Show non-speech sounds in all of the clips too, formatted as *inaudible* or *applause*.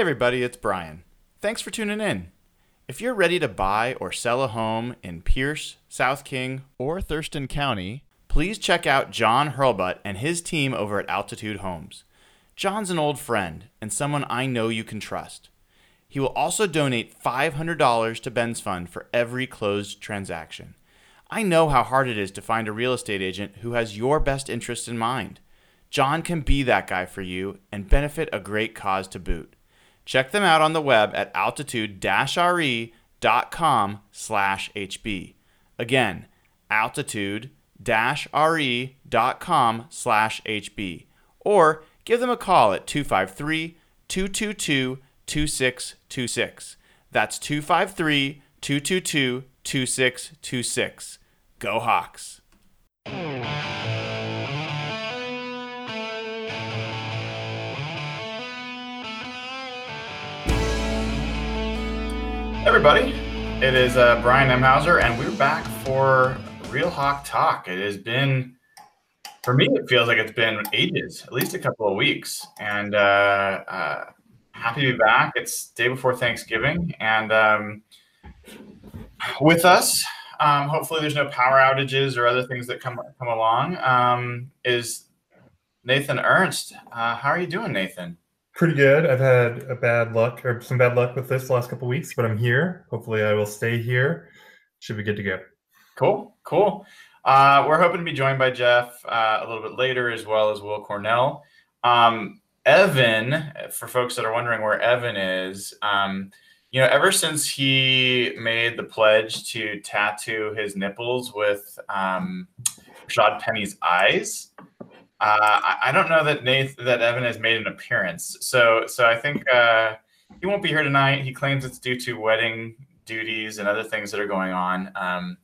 Everybody, it's Brian. Thanks for tuning in. If you're ready to buy or sell a home in Pierce, South King, or Thurston County, please check out John Hurlbut and his team over at Altitude Homes. John's an old friend and someone I know you can trust. He will also donate $500 to Ben's Fund for every closed transaction. I know how hard it is to find a real estate agent who has your best interests in mind. John can be that guy for you and benefit a great cause to boot. Check them out on the web at altitude-re.com slash HB. Again, altitude-re.com slash HB. Or give them a call at 253-222-2626. That's 253-222-2626. Go Hawks. Everybody, it is uh, Brian Nemhauser, and we're back for Real Hawk Talk. It has been, for me, it feels like it's been ages, at least a couple of weeks, and uh, uh, happy to be back. It's day before Thanksgiving, and um, with us, um, hopefully, there's no power outages or other things that come come along. Um, is Nathan Ernst? Uh, how are you doing, Nathan? Pretty good. I've had a bad luck or some bad luck with this the last couple weeks, but I'm here. Hopefully, I will stay here. Should be good to go. Cool, cool. Uh, we're hoping to be joined by Jeff uh, a little bit later, as well as Will Cornell. Um, Evan, for folks that are wondering where Evan is, um, you know, ever since he made the pledge to tattoo his nipples with um, Rashad Penny's eyes, uh, I, don't know that Nathan, that Evan has made an appearance. So, so I think uh, he won't be here tonight. He claims it's due to wedding duties and other things that are going on. Um,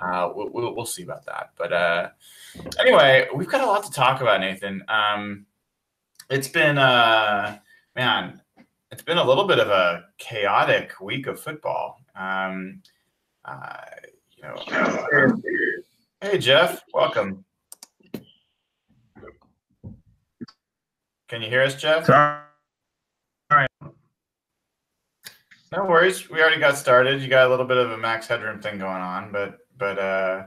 uh, we'll, we'll, we'll, see about that. But uh, anyway, we've got a lot to talk about, Nathan. Um, it's been, uh, man, it's been a little bit of a chaotic week of football. Um, uh, you know, hey Jeff, welcome. Can you hear us, Jeff? Sorry. All right. No worries. We already got started. You got a little bit of a max headroom thing going on, but but uh,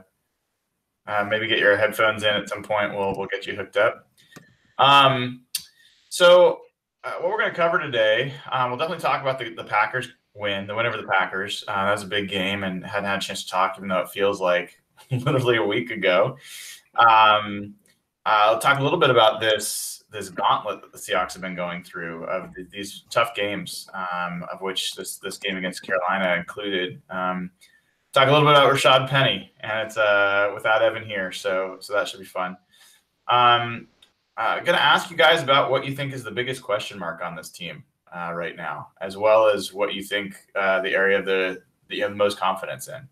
uh, maybe get your headphones in at some point. We'll we'll get you hooked up. Um, so uh, what we're going to cover today, um, we'll definitely talk about the, the Packers win, the win over the Packers. Uh, that was a big game and hadn't had a chance to talk, even though it feels like *laughs* literally a week ago. Um, I'll talk a little bit about this this gauntlet that the Seahawks have been going through of these tough games, um, of which this this game against Carolina included. Um, talk a little bit about Rashad Penny, and it's uh, without Evan here, so so that should be fun. Um, uh, going to ask you guys about what you think is the biggest question mark on this team uh, right now, as well as what you think uh, the area of the that you have the most confidence in.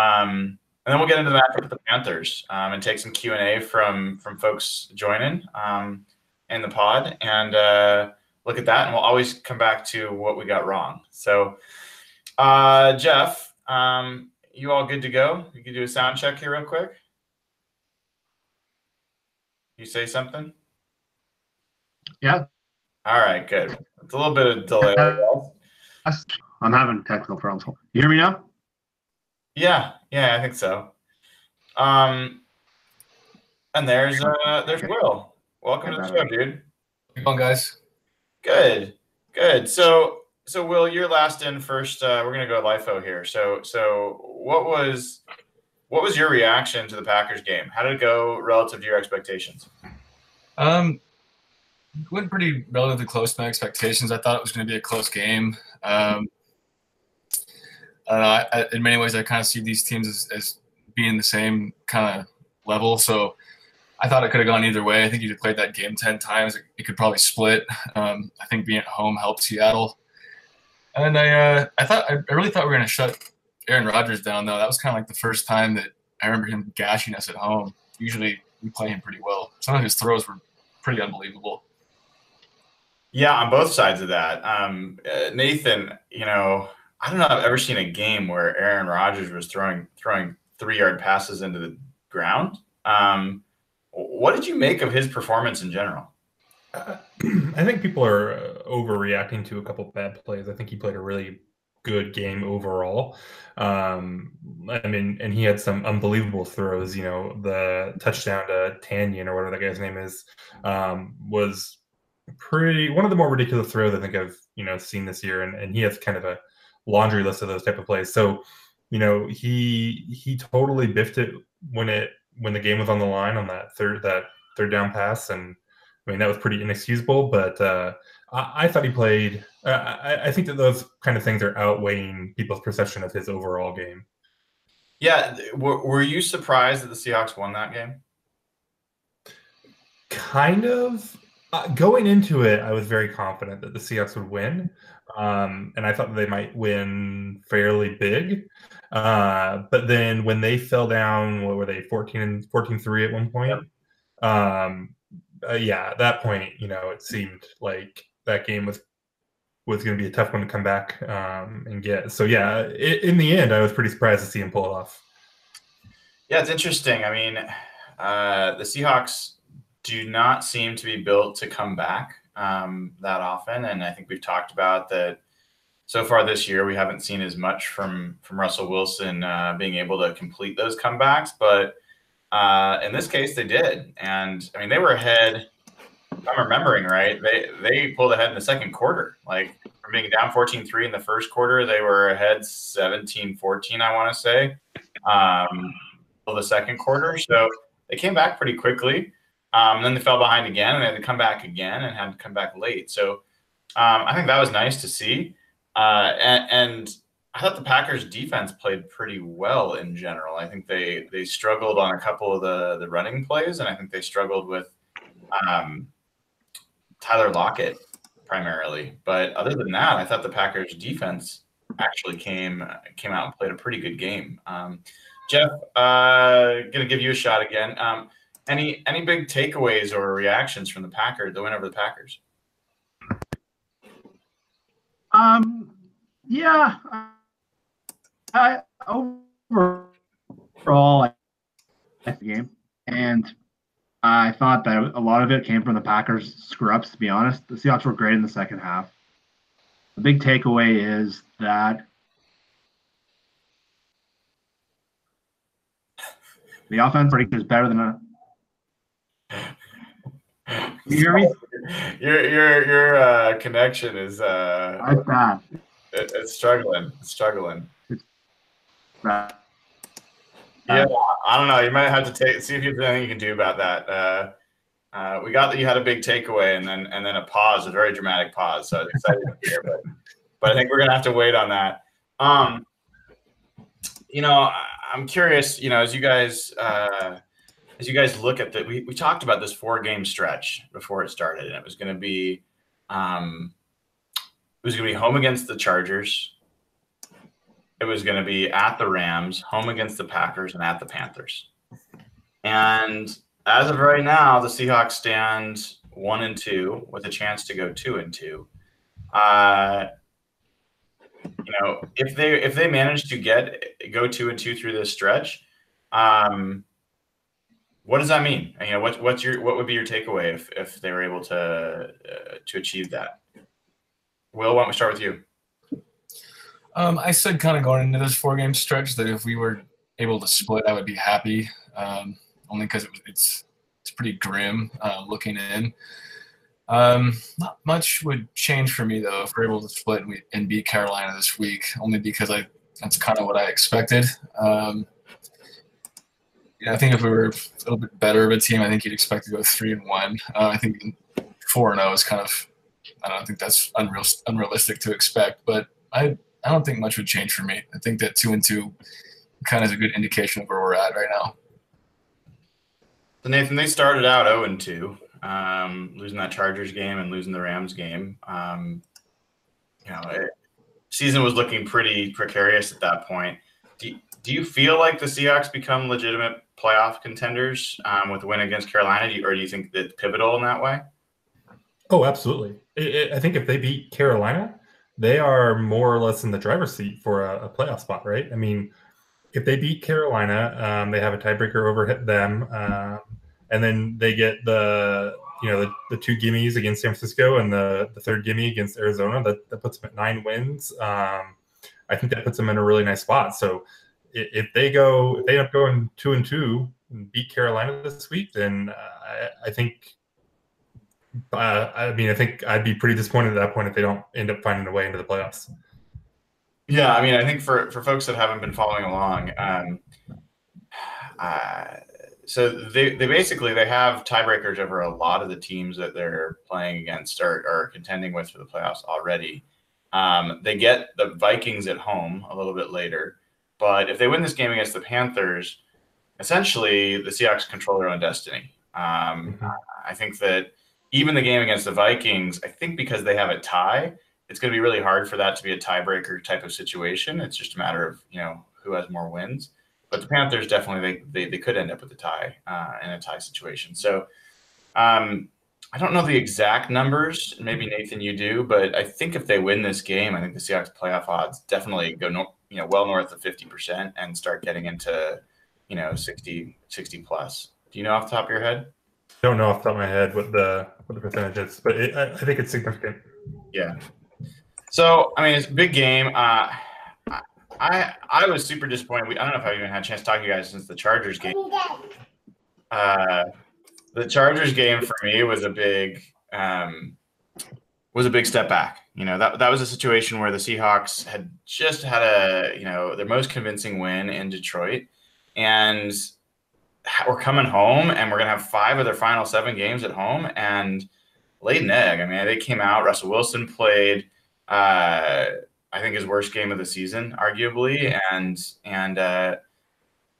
Um, and then we'll get into the matchup with the Panthers um, and take some Q and A from from folks joining um, in the pod and uh, look at that. And we'll always come back to what we got wrong. So, uh, Jeff, um, you all good to go? You can do a sound check here real quick. You say something? Yeah. All right, good. It's a little bit of delay. *laughs* I'm having technical problems. You hear me now? Yeah, yeah, I think so. Um, and there's uh, there's Will. Welcome to the show, dude. Come on, guys. Good, good. So, so Will, you're last in first. Uh, we're gonna go LIFO here. So, so what was what was your reaction to the Packers game? How did it go relative to your expectations? Um, went pretty relatively close to my expectations. I thought it was going to be a close game. Um, uh, I, in many ways, I kind of see these teams as, as being the same kind of level. So I thought it could have gone either way. I think you played that game 10 times. It, it could probably split. Um, I think being at home helped Seattle. And I, uh, I thought, I really thought we were going to shut Aaron Rodgers down though. That was kind of like the first time that I remember him gashing us at home. Usually we play him pretty well. Some of his throws were pretty unbelievable. Yeah, on both sides of that. Um, uh, Nathan, you know, I don't know I've ever seen a game where Aaron Rodgers was throwing throwing three yard passes into the ground. Um, what did you make of his performance in general? *clears throat* I think people are uh, overreacting to a couple bad plays. I think he played a really good game overall. Um, I mean, and he had some unbelievable throws. You know, the touchdown to Tanyan or whatever that guy's name is um, was pretty one of the more ridiculous throws I think I've you know seen this year, and, and he has kind of a laundry list of those type of plays. So, you know, he he totally biffed it when it when the game was on the line on that third that third down pass, and I mean that was pretty inexcusable. But uh, I, I thought he played. Uh, I, I think that those kind of things are outweighing people's perception of his overall game. Yeah, were, were you surprised that the Seahawks won that game? Kind of. Uh, going into it, I was very confident that the Seahawks would win, um, and I thought they might win fairly big. Uh, but then when they fell down, what were they, 14 and 14 3 at one point? Um, uh, yeah, at that point, you know, it seemed like that game was was going to be a tough one to come back um, and get. So yeah, it, in the end, I was pretty surprised to see him pull it off. Yeah, it's interesting. I mean, uh, the Seahawks do not seem to be built to come back um, that often, and I think we've talked about that. So far this year, we haven't seen as much from from Russell Wilson uh, being able to complete those comebacks, but uh, in this case, they did. And I mean, they were ahead. If I'm remembering right, they they pulled ahead in the second quarter. Like from being down 14-3 in the first quarter, they were ahead 17-14, I want to say, um, the second quarter. So they came back pretty quickly. Um, then they fell behind again, and they had to come back again, and had to come back late. So um, I think that was nice to see. Uh, and, and I thought the Packers defense played pretty well in general. I think they they struggled on a couple of the the running plays, and I think they struggled with um, Tyler Lockett primarily. But other than that, I thought the Packers defense actually came came out and played a pretty good game. Um, Jeff, uh, gonna give you a shot again. Um, any any big takeaways or reactions from the Packers, the win over the Packers? Um, yeah, I overall I the game, and I thought that a lot of it came from the Packers screw ups. To be honest, the Seahawks were great in the second half. The big takeaway is that the offense is better than a. You hear me? Your your your uh, connection is uh, bad. it, it's struggling. It's struggling. Bad. Yeah, I don't know. You might have to take see if there's anything you can do about that. Uh, uh, we got that you had a big takeaway and then and then a pause, a very dramatic pause. So I was excited to hear, but but I think we're gonna have to wait on that. Um, you know, I- I'm curious. You know, as you guys uh, as you guys look at the, we we talked about this four game stretch before it started, and it was going to be um, it was going to be home against the Chargers. It was going to be at the Rams, home against the Packers, and at the Panthers. And as of right now, the Seahawks stand one and two with a chance to go two and two. Uh, you know, if they if they manage to get go two and two through this stretch, um, what does that mean? You know, what what's your what would be your takeaway if if they were able to uh, to achieve that? Will, why don't we start with you? Um, I said kind of going into this four game stretch that if we were able to split, I would be happy. Um, only because it, it's it's pretty grim uh, looking in. Um, not much would change for me though if we're able to split and, we, and beat Carolina this week. Only because I that's kind of what I expected. Um, yeah, I think if we were a little bit better of a team, I think you'd expect to go three and one. Uh, I think four and zero is kind of I don't think that's unreal unrealistic to expect, but I I don't think much would change for me. I think that two and two kind of is a good indication of where we're at right now. So Nathan, they started out 0 and 2, um, losing that Chargers game and losing the Rams game. Um, you know, it, season was looking pretty precarious at that point. Do, do you feel like the Seahawks become legitimate playoff contenders um, with a win against Carolina, do you, or do you think it's pivotal in that way? Oh, absolutely. It, it, I think if they beat Carolina, they are more or less in the driver's seat for a, a playoff spot, right? I mean, if they beat Carolina, um, they have a tiebreaker over them, um, and then they get the you know the, the two gimmies against San Francisco and the, the third gimme against Arizona. That that puts them at nine wins. Um, I think that puts them in a really nice spot. So if, they go, if they end up going two and two and beat Carolina this week, then uh, I, I think. Uh, I mean, I think I'd be pretty disappointed at that point if they don't end up finding a way into the playoffs. Yeah, I mean, I think for for folks that haven't been following along, um, uh, so they, they basically they have tiebreakers over a lot of the teams that they're playing against or, or contending with for the playoffs already. Um, they get the Vikings at home a little bit later, but if they win this game against the Panthers, essentially the Seahawks control their own destiny. Um, mm-hmm. I think that even the game against the Vikings, I think because they have a tie, it's going to be really hard for that to be a tiebreaker type of situation. It's just a matter of you know who has more wins. But the Panthers definitely they they, they could end up with a tie uh, in a tie situation. So um, I don't know the exact numbers. Maybe Nathan, you do, but I think if they win this game, I think the Seahawks playoff odds definitely go no, you know well north of fifty percent and start getting into you know 60, 60 plus. Do you know off the top of your head? I don't know off the top of my head what the what the percentage is, but it, I, I think it's significant. Yeah. So I mean, it's a big game. Uh, I I was super disappointed. We, I don't know if I've even had a chance to talk to you guys since the Chargers game. Uh, the Chargers game for me was a big um, was a big step back. You know that that was a situation where the Seahawks had just had a you know their most convincing win in Detroit, and we're coming home and we're gonna have five of their final seven games at home and laid an egg. I mean, they came out. Russell Wilson played uh, I think his worst game of the season, arguably, and and uh,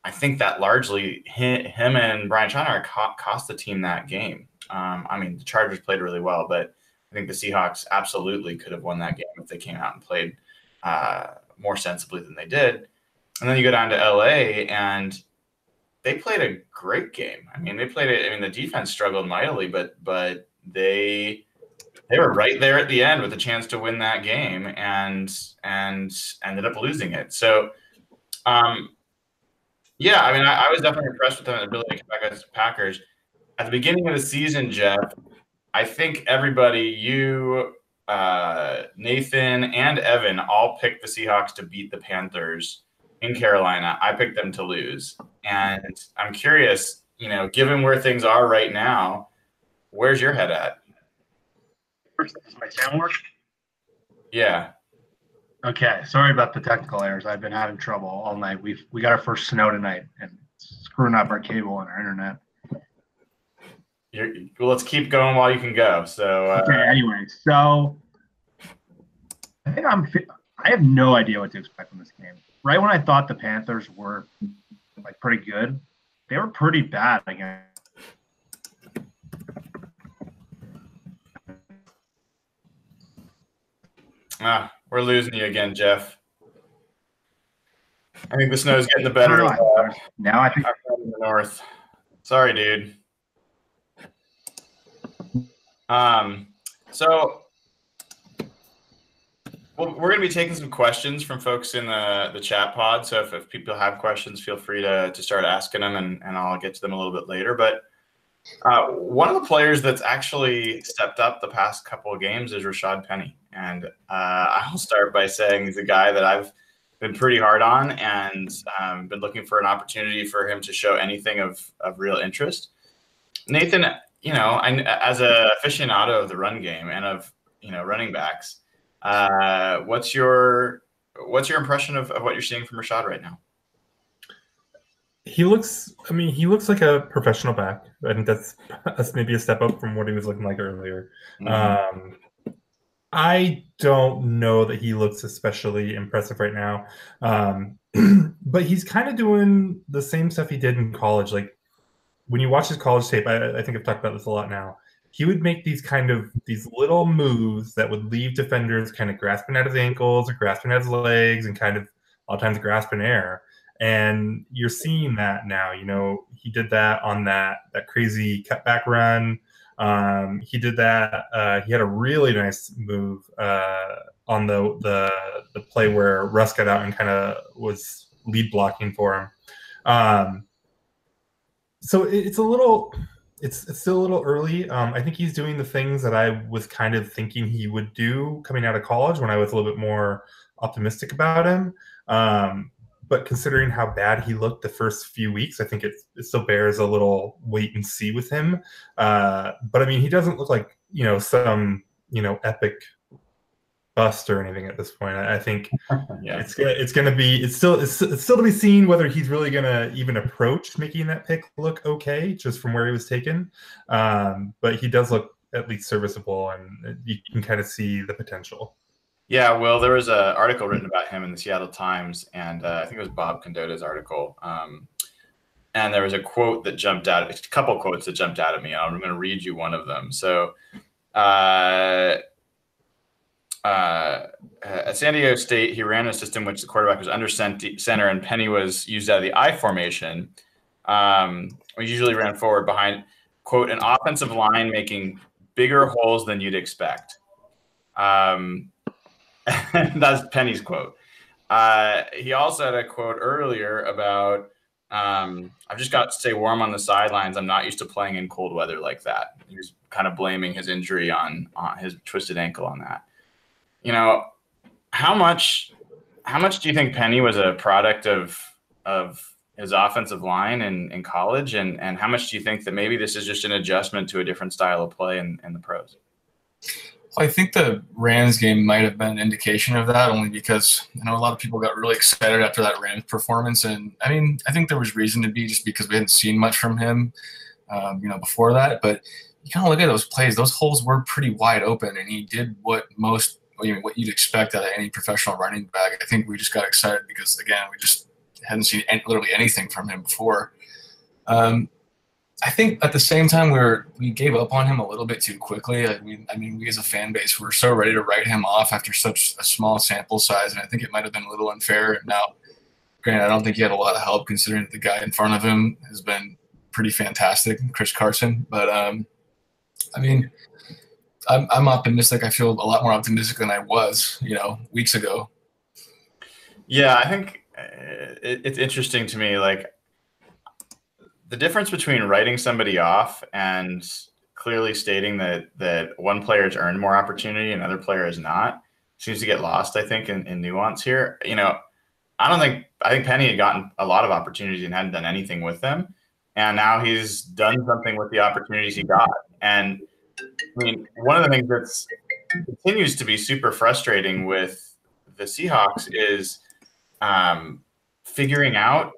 I think that largely him and Brian Schottenheimer cost the team that game. Um, I mean, the Chargers played really well, but I think the Seahawks absolutely could have won that game if they came out and played uh, more sensibly than they did. And then you go down to LA and they played a great game. I mean, they played it. I mean, the defense struggled mightily, but but they they were right there at the end with a chance to win that game and and ended up losing it. So, um, yeah, I mean, I, I was definitely impressed with their ability to come back the Packers at the beginning of the season. Jeff, I think everybody, you, uh, Nathan, and Evan, all picked the Seahawks to beat the Panthers in Carolina. I picked them to lose, and I'm curious, you know, given where things are right now, where's your head at? Does my sound work? Yeah. Okay. Sorry about the technical errors. I've been having trouble all night. We've we got our first snow tonight and screwing up our cable and our internet. You're, well, let's keep going while you can go. So uh, okay. Anyway, so I think I'm. I have no idea what to expect from this game. Right when I thought the Panthers were like pretty good, they were pretty bad again Ah, we're losing you again, Jeff. I think the snow's getting the better now. I think in the north. Sorry, dude. Um, so well, we're going to be taking some questions from folks in the, the chat pod. So if, if people have questions, feel free to, to start asking them and, and I'll get to them a little bit later. But uh, one of the players that's actually stepped up the past couple of games is Rashad Penny. And uh, *laughs* I'll start by saying he's a guy that I've been pretty hard on and um, been looking for an opportunity for him to show anything of, of real interest. Nathan, you know, I, as a aficionado of the run game and of you know running backs, uh, what's your what's your impression of, of what you're seeing from Rashad right now? He looks. I mean, he looks like a professional back. I think that's that's maybe a step up from what he was looking like earlier. Mm-hmm. Um, I don't know that he looks especially impressive right now. Um, *clears throat* but he's kind of doing the same stuff he did in college. Like when you watch his college tape, I, I, think I've talked about this a lot now. He would make these kind of these little moves that would leave defenders kind of grasping at his ankles or grasping at his legs and kind of all times grasping air. And you're seeing that now. You know, he did that on that that crazy cutback run. Um, he did that. Uh, he had a really nice move uh, on the, the the play where Russ got out and kind of was lead blocking for him. Um, so it's a little it's it's still a little early. Um, I think he's doing the things that I was kind of thinking he would do coming out of college when I was a little bit more optimistic about him. Um, but considering how bad he looked the first few weeks, I think it, it still bears a little wait and see with him. Uh, but I mean, he doesn't look like you know some you know epic bust or anything at this point. I, I think *laughs* yeah. it's gonna it's gonna be it's still it's, it's, still to be seen whether he's really gonna even approach making that pick look okay just from where he was taken. Um, but he does look at least serviceable, and you can kind of see the potential. Yeah, well, there was an article written about him in the Seattle Times, and uh, I think it was Bob Condotta's article. Um, and there was a quote that jumped out, a couple quotes that jumped out at me. I'm going to read you one of them. So, uh, uh, at San Diego State, he ran a system which the quarterback was under center and Penny was used out of the I formation. Um, we usually ran forward behind, quote, an offensive line making bigger holes than you'd expect. Um, *laughs* that's Penny's quote. Uh, he also had a quote earlier about um, I've just got to stay warm on the sidelines. I'm not used to playing in cold weather like that. He was kind of blaming his injury on, on his twisted ankle on that. You know, how much how much do you think Penny was a product of of his offensive line in, in college and, and how much do you think that maybe this is just an adjustment to a different style of play in, in the pros? I think the Rams game might have been an indication of that, only because I know a lot of people got really excited after that Rams performance, and I mean, I think there was reason to be just because we hadn't seen much from him, um, you know, before that. But you kind of look at those plays; those holes were pretty wide open, and he did what most, you know, what you'd expect out of any professional running back. I think we just got excited because again, we just hadn't seen any, literally anything from him before. Um, I think at the same time we were we gave up on him a little bit too quickly. I mean, I mean, we as a fan base were so ready to write him off after such a small sample size, and I think it might have been a little unfair. Now, granted, I don't think he had a lot of help considering the guy in front of him has been pretty fantastic, Chris Carson. But um, I mean, I'm, I'm optimistic. I feel a lot more optimistic than I was, you know, weeks ago. Yeah, I think uh, it, it's interesting to me. Like the difference between writing somebody off and clearly stating that that one player has earned more opportunity and another player has not seems to get lost. I think in, in nuance here. You know, I don't think I think Penny had gotten a lot of opportunities and hadn't done anything with them, and now he's done something with the opportunities he got. And I mean, one of the things that's continues to be super frustrating with the Seahawks is um, figuring out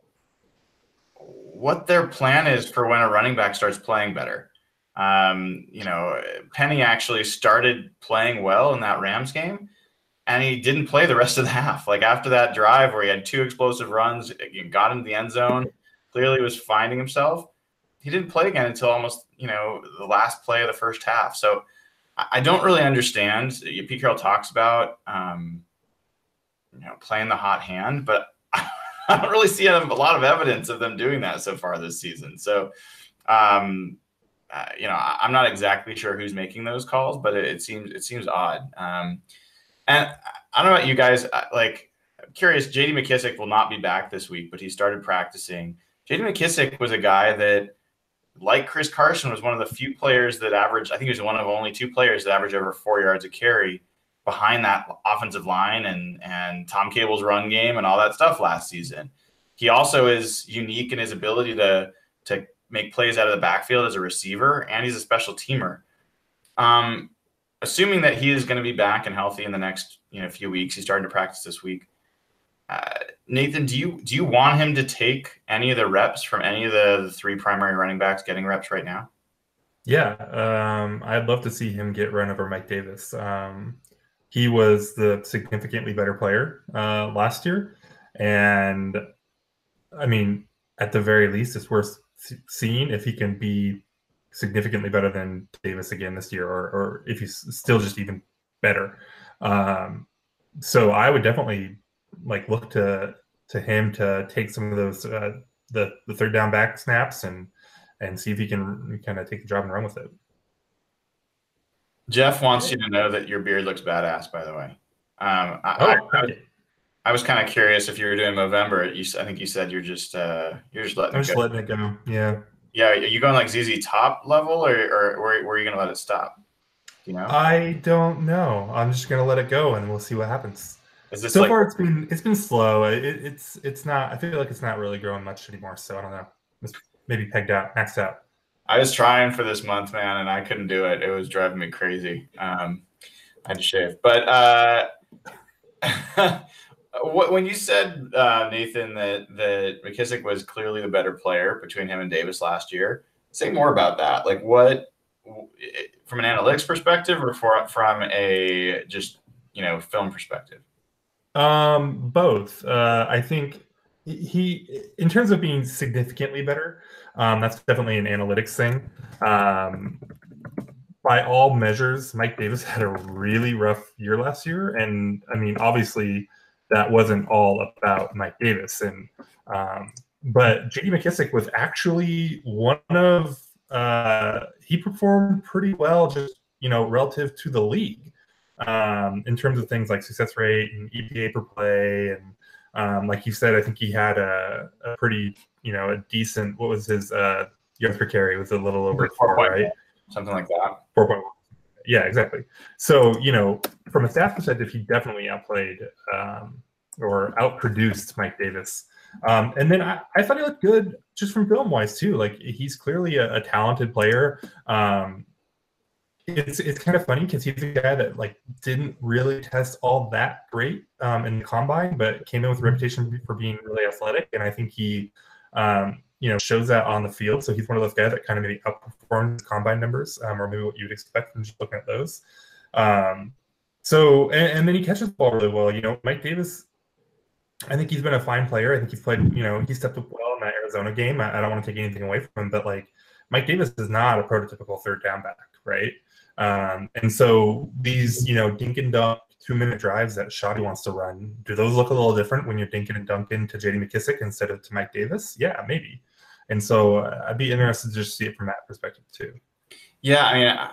what their plan is for when a running back starts playing better. Um, you know, Penny actually started playing well in that Rams game, and he didn't play the rest of the half. Like after that drive where he had two explosive runs, got into the end zone, clearly was finding himself. He didn't play again until almost you know the last play of the first half. So I don't really understand. Pete Carroll talks about um, you know playing the hot hand, but *laughs* I don't really see a lot of evidence of them doing that so far this season. So, um, uh, you know, I, am not exactly sure who's making those calls, but it, it seems it seems odd. Um, and I don't know about you guys. Like, I'm curious. J.D. McKissic will not be back this week, but he started practicing. J.D. McKissic was a guy that, like Chris Carson, was one of the few players that averaged. I think he was one of only two players that averaged over four yards a carry behind that offensive line and and Tom Cable's run game and all that stuff last season. He also is unique in his ability to to make plays out of the backfield as a receiver, and he's a special teamer. Um, assuming that he is going to be back and healthy in the next you know few weeks, he's starting to practice this week. Uh, Nathan, do you do you want him to take any of the reps from any of the, the three primary running backs getting reps right now? Yeah, um, I'd love to see him get run over Mike Davis. Um, he was the significantly better player uh, last year, and I mean, at the very least, it's worth seeing if he can be significantly better than Davis again this year, or, or if he's still just even better. Um, so I would definitely like look to to him to take some of those uh, the the third down back snaps and and see if he can kind of take the job and run with it. Jeff wants you to know that your beard looks badass. By the way, um, I, oh, I, I, was kind of curious if you were doing Movember. You, I think you said you're just uh, you're just letting. I'm just go. letting it go. Yeah. yeah, are you going like ZZ top level, or or where, where are you going to let it stop? You know, I don't know. I'm just gonna let it go, and we'll see what happens. Is this So like far, it's been it's been slow. It, it's it's not. I feel like it's not really growing much anymore. So I don't know. It's maybe pegged out, maxed out. I was trying for this month, man, and I couldn't do it. It was driving me crazy. Um, I had to shave. But uh, *laughs* when you said uh, Nathan that that McKissic was clearly the better player between him and Davis last year, say more about that. Like what, from an analytics perspective, or for, from a just you know film perspective? Um, both. Uh, I think he, in terms of being significantly better, um, that's definitely an analytics thing. Um, by all measures, Mike Davis *laughs* had a really rough year last year, and I mean, obviously, that wasn't all about Mike Davis. And um, but J.D. McKissic was actually one of uh, he performed pretty well, just you know, relative to the league um, in terms of things like success rate and EPA per play, and um, like you said, I think he had a, a pretty you know a decent what was his uh, yards per carry was a little over four, right? Something like that. Four point one. Yeah, exactly. So you know, from a stats perspective, he definitely outplayed um, or outproduced Mike Davis. Um, and then I, I thought he looked good just from film wise too. Like he's clearly a, a talented player. Um, it's it's kind of funny because he's a guy that like didn't really test all that great um, in the combine, but came in with a reputation for being really athletic, and I think he, um, you know, shows that on the field. So he's one of those guys that kind of maybe outperforms combine numbers, um, or maybe what you'd expect from just looking at those. Um, so and, and then he catches the ball really well. You know, Mike Davis. I think he's been a fine player. I think he's played. You know, he stepped up well in that Arizona game. I, I don't want to take anything away from him, but like Mike Davis is not a prototypical third down back, right? Um, and so these, you know, dink and dunk two minute drives that Schotty wants to run, do those look a little different when you're dinking and dunking to JD McKissic instead of to Mike Davis? Yeah, maybe. And so uh, I'd be interested to just see it from that perspective too. Yeah, I mean, uh,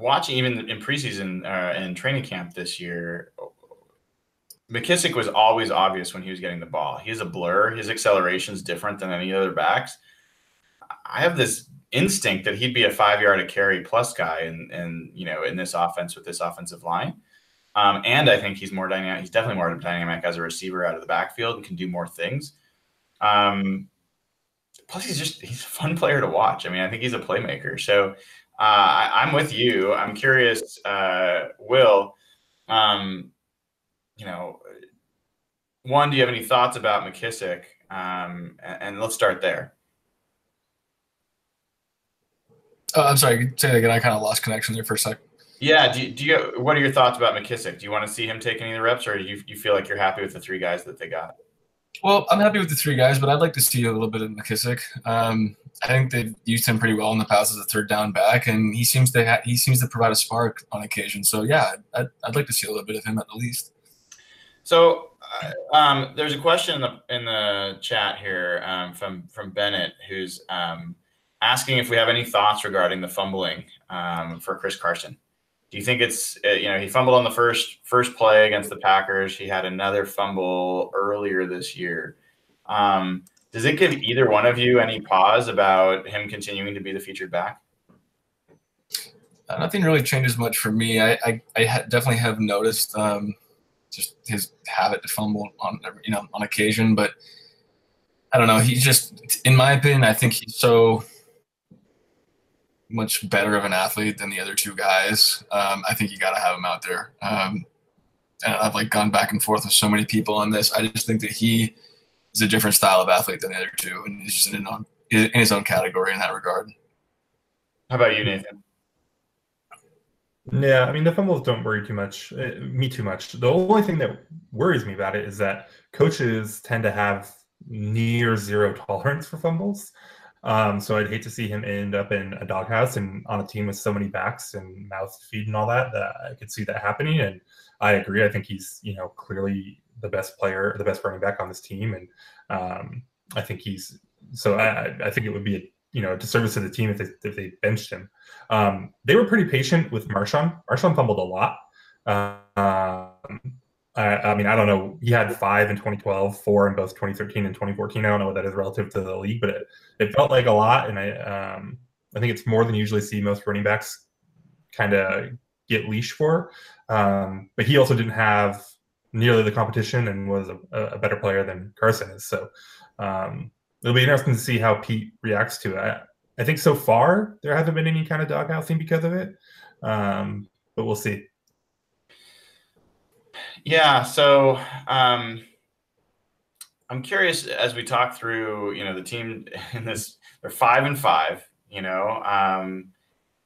watching even in preseason uh, and training camp this year, McKissic was always obvious when he was getting the ball. He's a blur. His acceleration is different than any other backs. I have this instinct that he'd be a five yard a carry plus guy and and you know in this offense with this offensive line. Um, and I think he's more dynamic. He's definitely more dynamic as a receiver out of the backfield and can do more things. Um, plus, he's just he's a fun player to watch. I mean, I think he's a playmaker. So uh, I, am with you. I'm curious, uh, Will. Um, you know, one, do you have any thoughts about McKissic? Um, and, and let's start there. Uh, I'm sorry. Say that again. I kind of lost connection there for a sec. Yeah. Do you, do you? What are your thoughts about McKissic? Do you want to see him take any of the reps, or do you you feel like you're happy with the three guys that they got? Well, I'm happy with the three guys, but I'd like to see a little bit of McKissic. Um, I think they've used him pretty well in the past as a third down back, and he seems to ha- he seems to provide a spark on occasion. So yeah, I'd, I'd like to see a little bit of him at the least. So uh, um, there's a question in the in the chat here um, from from Bennett, who's um, asking if we have any thoughts regarding the fumbling um, for Chris Carson. Do you think it's uh, you know he fumbled on the first first play against the Packers? He had another fumble earlier this year. Um, does it give either one of you any pause about him continuing to be the featured back? Uh, nothing really changes much for me. I I, I ha- definitely have noticed um, just his habit to fumble on you know on occasion, but I don't know. He's just, in my opinion, I think he's so much better of an athlete than the other two guys. Um, I think you got to have him out there. Um, and I've like gone back and forth with so many people on this. I just think that he is a different style of athlete than the other two, and he's just in, own, in his own category in that regard. How about you, Nathan? Yeah, I mean the fumbles don't worry too much, uh, me too much. The only thing that worries me about it is that coaches tend to have near zero tolerance for fumbles. Um, so I'd hate to see him end up in a doghouse and on a team with so many backs and mouth feed and all that. That I could see that happening. And I agree. I think he's you know clearly the best player, the best running back on this team, and um, I think he's. So I, I think it would be a you know a disservice to the team if they if they benched him. Um, they were pretty patient with Marshawn. Marshawn fumbled a lot. Um, I, I, mean, I don't know. He had five in 2012, four in both 2013 and 2014. I don't know what that is relative to the league, but it, it felt like a lot. And I, um, I think it's more than usually see most running backs kind of get leash for. Um, but he also didn't have nearly the competition and was a, a better player than Carson is. So um, it'll be interesting to see how Pete reacts to it. I, I, think so far there hasn't been any kind of doghouse thing because of it, um, but we'll see. Yeah. So um, I'm curious as we talk through, you know, the team *laughs* in this, they're five and five, you know, um,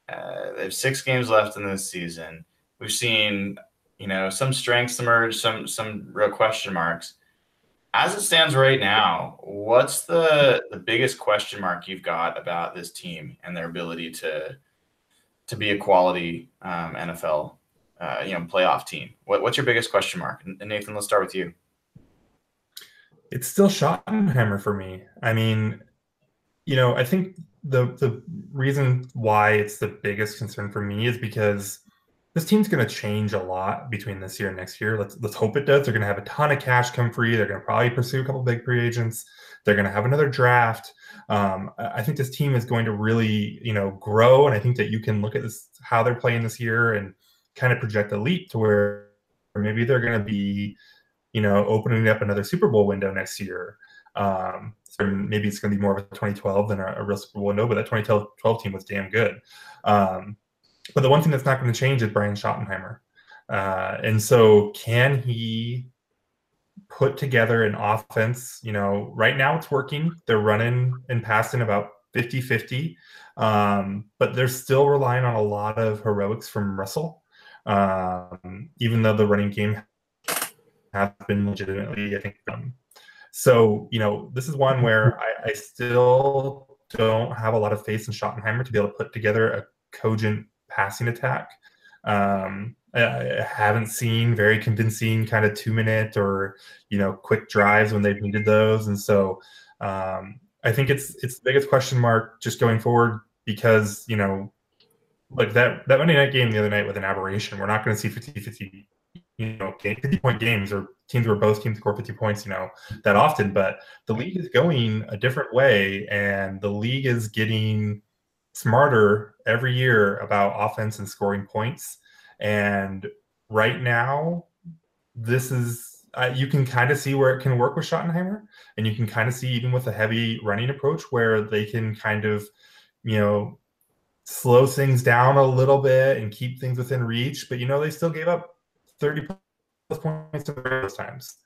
uh, they have six games left in this season. We've seen, you know, some strengths emerge, some some real question marks. As it stands right now, what's the the biggest question mark you've got about this team and their ability to to be a quality um, NFL, uh, you know, playoff team? What, what's your biggest question mark? And Nathan, let's start with you. It's still Schottenheimer for me. I mean, you know, I think the the reason why it's the biggest concern for me is because this team's going to change a lot between this year and next year. Let's let's hope it does. They're going to have a ton of cash come free. They're going to probably pursue a couple big free agents. They're going to have another draft. Um, I think this team is going to really, you know, grow. And I think that you can look at this how they're playing this year and kind of project a leap to where maybe they're going to be, you know, opening up another Super Bowl window next year. Um, so maybe it's going to be more of a 2012 than a, a real Super Bowl window, but that 2012 team was damn good. Um, but the one thing that's not going to change is Brian Schottenheimer. Uh, and so, can he put together an offense? You know, right now it's working. They're running and passing about 50 50, um, but they're still relying on a lot of heroics from Russell, um, even though the running game has been legitimately, I think. Um, so, you know, this is one where I, I still don't have a lot of faith in Schottenheimer to be able to put together a cogent passing attack. Um, I haven't seen very convincing kind of two minute or you know quick drives when they've needed those, and so um, I think it's it's the biggest question mark just going forward because you know like that that Monday night game the other night with an aberration. We're not going to see 50 50 you know 50 point games or teams where both teams score 50 points you know that often but the league is going a different way and the league is getting smarter every year about offense and scoring points. And right now, this is uh, you can kind of see where it can work with Schottenheimer, and you can kind of see even with a heavy running approach where they can kind of, you know, slow things down a little bit and keep things within reach. But you know, they still gave up 30 plus points those times.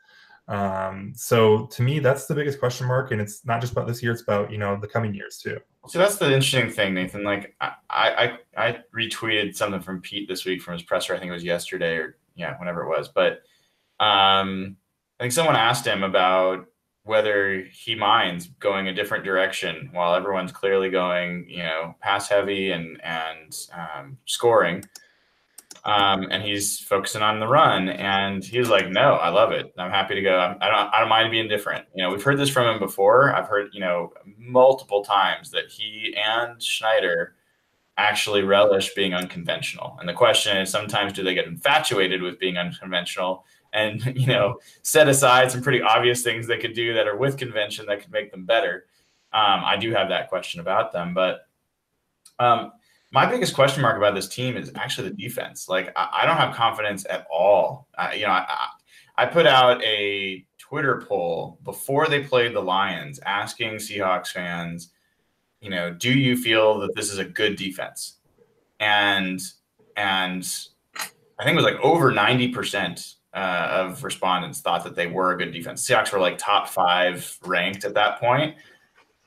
Um, so to me, that's the biggest question mark, and it's not just about this year; it's about you know the coming years too. So that's the interesting thing, Nathan. Like I, I, I retweeted something from Pete this week from his presser. I think it was yesterday or yeah, whenever it was. But um, I think someone asked him about whether he minds going a different direction while everyone's clearly going, you know, pass heavy and and um, scoring um, and he's focusing on the run. And he was like, "No, I love it. I'm happy to go. I don't. I don't mind being different. You know, we've heard this from him before. I've heard, you know, multiple times that he and Schneider actually relish being unconventional. And the question is, sometimes do they get infatuated with being unconventional? And *laughs* you know, set aside some pretty obvious things they could do that are with convention that could make them better. Um, I do have that question about them, but um, my biggest question mark about this team is actually the defense. Like I, I don't have confidence at all. I, you know, I, I put out a Twitter poll before they played the Lions, asking Seahawks fans, you know, do you feel that this is a good defense? And and I think it was like over ninety percent uh, of respondents thought that they were a good defense. Seahawks were like top five ranked at that point.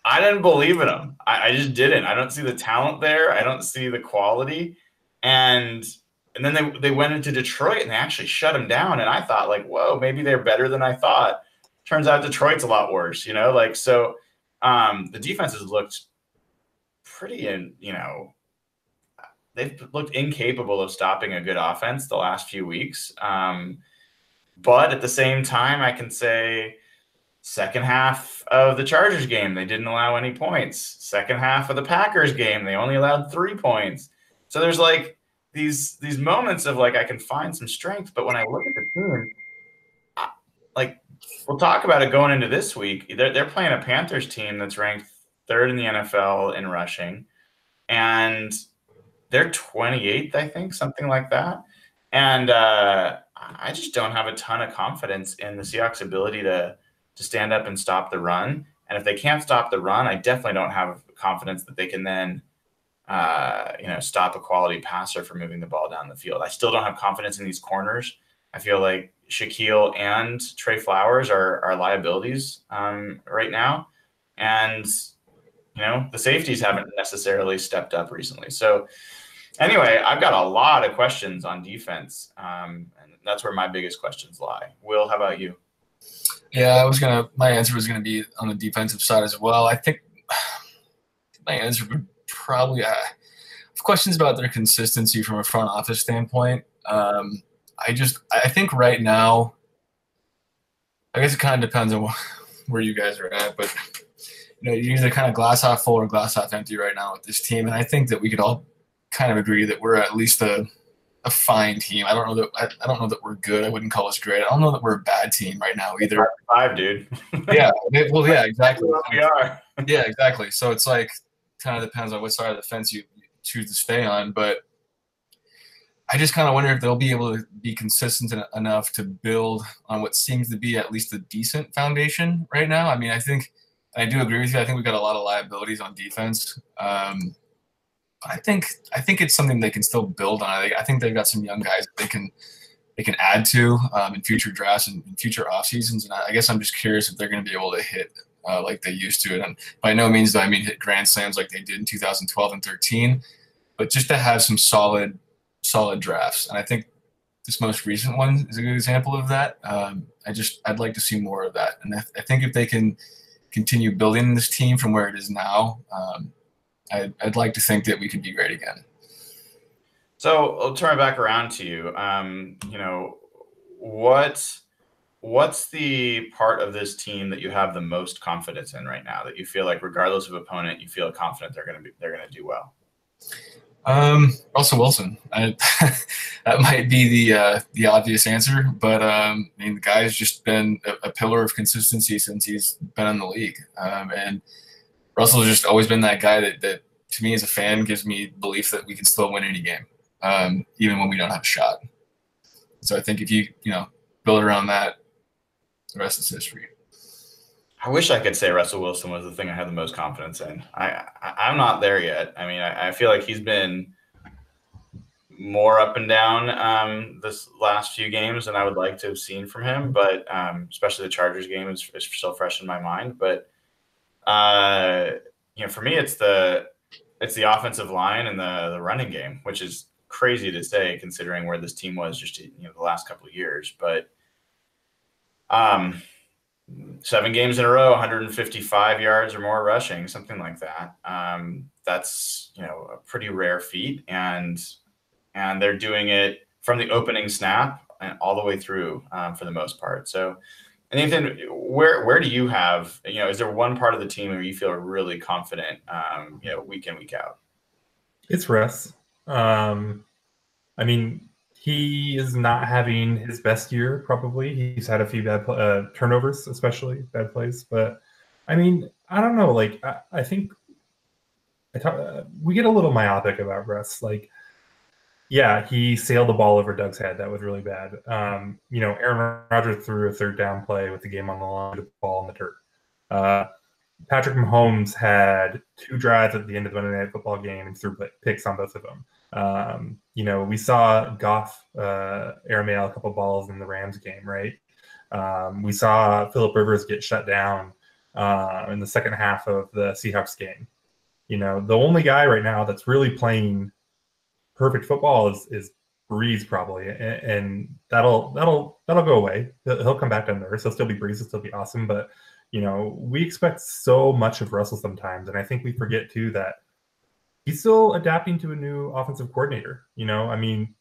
I didn't believe in them. I, I, just didn't. I don't see the talent there. I don't see the quality. And and then they they went into Detroit and they actually shut them down. And I thought like, whoa, maybe they're better than I thought. Turns out Detroit's a lot worse. You know, like so. Um, the defense has looked pretty, in you know, they've looked incapable of stopping a good offense the last few weeks. Um, but at the same time, I can say Second half of the Chargers game, they didn't allow any points. Second half of the Packers game, they only allowed three points. So there's like these these moments of like I can find some strength, but when I look at the team, like, we'll talk about it going into this week. They're, they're playing a Panthers team that's ranked third in the NFL in rushing, and they're 28th, I think, something like that. And uh, I just don't have a ton of confidence in the Seahawks' ability to to stand up and stop the run. And if they can't stop the run, I definitely don't have confidence that they can then, uh, you know, stop a quality passer from moving the ball down the field. I still don't have confidence in these corners. I feel like Shaquill and Tre Flowers are, are liabilities um, right now. And, you know, the safeties haven't necessarily stepped up recently. So, anyway, I've got a lot of questions on defense. Um, that's where my biggest questions lie. Will, how about you? Yeah, I was gonna. My answer was gonna be on the defensive side as well. I think *sighs* my answer would probably uh, questions about their consistency from a front office standpoint. Um, I just, I think right now, I guess it kind of depends on *laughs* where you guys are at, but you know, you're either kind of glass half full or glass half empty right now with this team, and I think that we could all kind of agree that we're at least a a fine team. I don't know that I, I, don't know that we're good. I wouldn't call us great. I don't know that we're a bad team right now either. Five, dude. *laughs* yeah. Well, yeah, exactly. we are. *laughs* yeah, exactly. So it's like kind of depends on what side of the fence you choose to stay on, but I just kind of wonder if they'll be able to be consistent enough to build on what seems to be at least a decent foundation right now. I mean, I think I do agree with you. I think we've got a lot of liabilities on defense. Um, I think I think it's something they can still build on. I, I think they've got some young guys that they can they can add to um, in future drafts and in future off seasons. And I, I guess I'm just curious if they're going to be able to hit uh, like they used to. And by no means do I mean hit grand slams like they did in 2012 and 13, but just to have some solid solid drafts. And I think this most recent one is a good example of that. Um, I just I'd like to see more of that. And I, I, think if they can continue building this team from where it is now. Um, I'd, I'd like to think that we could be great again. So I'll turn it back around to you. Um, you know, what what's the part of this team that you have the most confidence in right now? That you feel like, regardless of opponent, you feel confident they're going to be they're going to do well. Um, Russell Wilson. I, *laughs* that might be the uh, the obvious answer, but um, I mean, the guy's just been a, a, pillar of consistency since he's been in the league, um, and Russell's just always been that guy that, that to me as a fan gives me belief that we can still win any game, um, even when we don't have a shot. So I think if you you know build around that, the rest is history. I wish I could say Russell Wilson was the thing I had the most confidence in. I, I am not there yet. I mean, I, I, feel like he's been more up and down um, this last few games than I would like to have seen from him. But um, especially the Chargers game is, is still fresh in my mind. But uh, you know, for me, it's the it's the offensive line and the the running game, which is crazy to say considering where this team was just you know the last couple of years. But um, seven games in a row, 155 yards or more rushing, something like that. Um, that's you know a pretty rare feat, and and they're doing it from the opening snap and all the way through um, for the most part. So Nathan, where where do you have you know? Is there one part of the team where you feel really confident, um, you know, week in week out? It's Russ. Um, I mean, he is not having his best year. Probably he's had a few bad uh, turnovers, especially bad plays. But I mean, I don't know. Like I, I think I talk, uh, we get a little myopic about Russ. Like yeah, he sailed the ball over Doug's head. That was really bad. Um, you know, Aaron Rodgers threw a third down play with the game on the line, the ball in the dirt. Uh, Patrick Mahomes had two drives at the end of the Monday Night Football game and threw picks on both of them. Um, you know, we saw Goff uh, airmail a couple balls in the Rams game, right? Um, we saw Philip Rivers get shut down uh, in the second half of the Seahawks game. You know, the only guy right now that's really playing perfect football is is Brees probably, and, and, that'll that'll that'll go away. He'll, come back down there. He'll still be Brees. He'll still be awesome. But you know, we expect so much of Russell sometimes, and I think we forget too that he's still adapting to a new offensive coordinator. You know, I mean,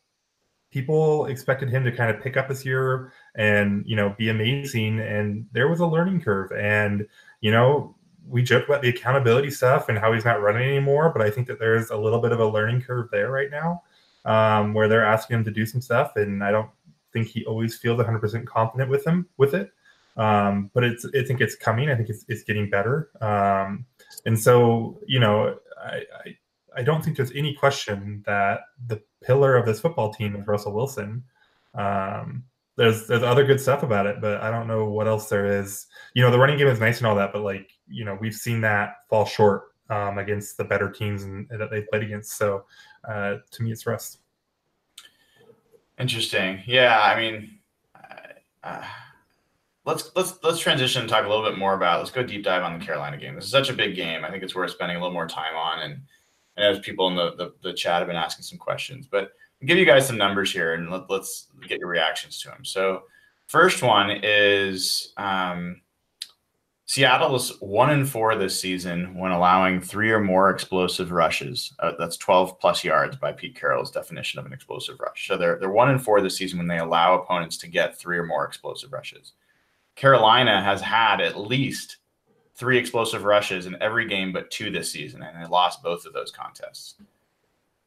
people expected him to kind of pick up this year and you know be amazing, and there was a learning curve, and you know we joke about the accountability stuff and how he's not running anymore, but I think that there's a little bit of a learning curve there right now, um, where they're asking him to do some stuff, and I don't think he always feels 100% confident with him with it. Um, but it's I think it's coming. I think it's it's getting better. Um, and so you know I, I I don't think there's any question that the pillar of this football team is Russell Wilson. Um, there's there's other good stuff about it, but I don't know what else there is. You know, the running game is nice and all that, but like you know, we've seen that fall short um, against the better teams and, that they played against. So uh, to me, it's Russ. Interesting. Yeah, I mean, uh, let's let's let's transition and talk a little bit more about. Let's go deep dive on the Carolina game. This is such a big game. I think it's worth spending a little more time on, and, as people in the, the the chat have been asking some questions, but give you guys some numbers here, and let, us get your reactions to them. So, first one is um, Seattle is one in four this season when allowing three or more explosive rushes. Uh, that's 12 plus yards by Pete Carroll's definition of an explosive rush. So they're they're one in four this season when they allow opponents to get three or more explosive rushes. Carolina has had at least three explosive rushes in every game but two this season, and they lost both of those contests.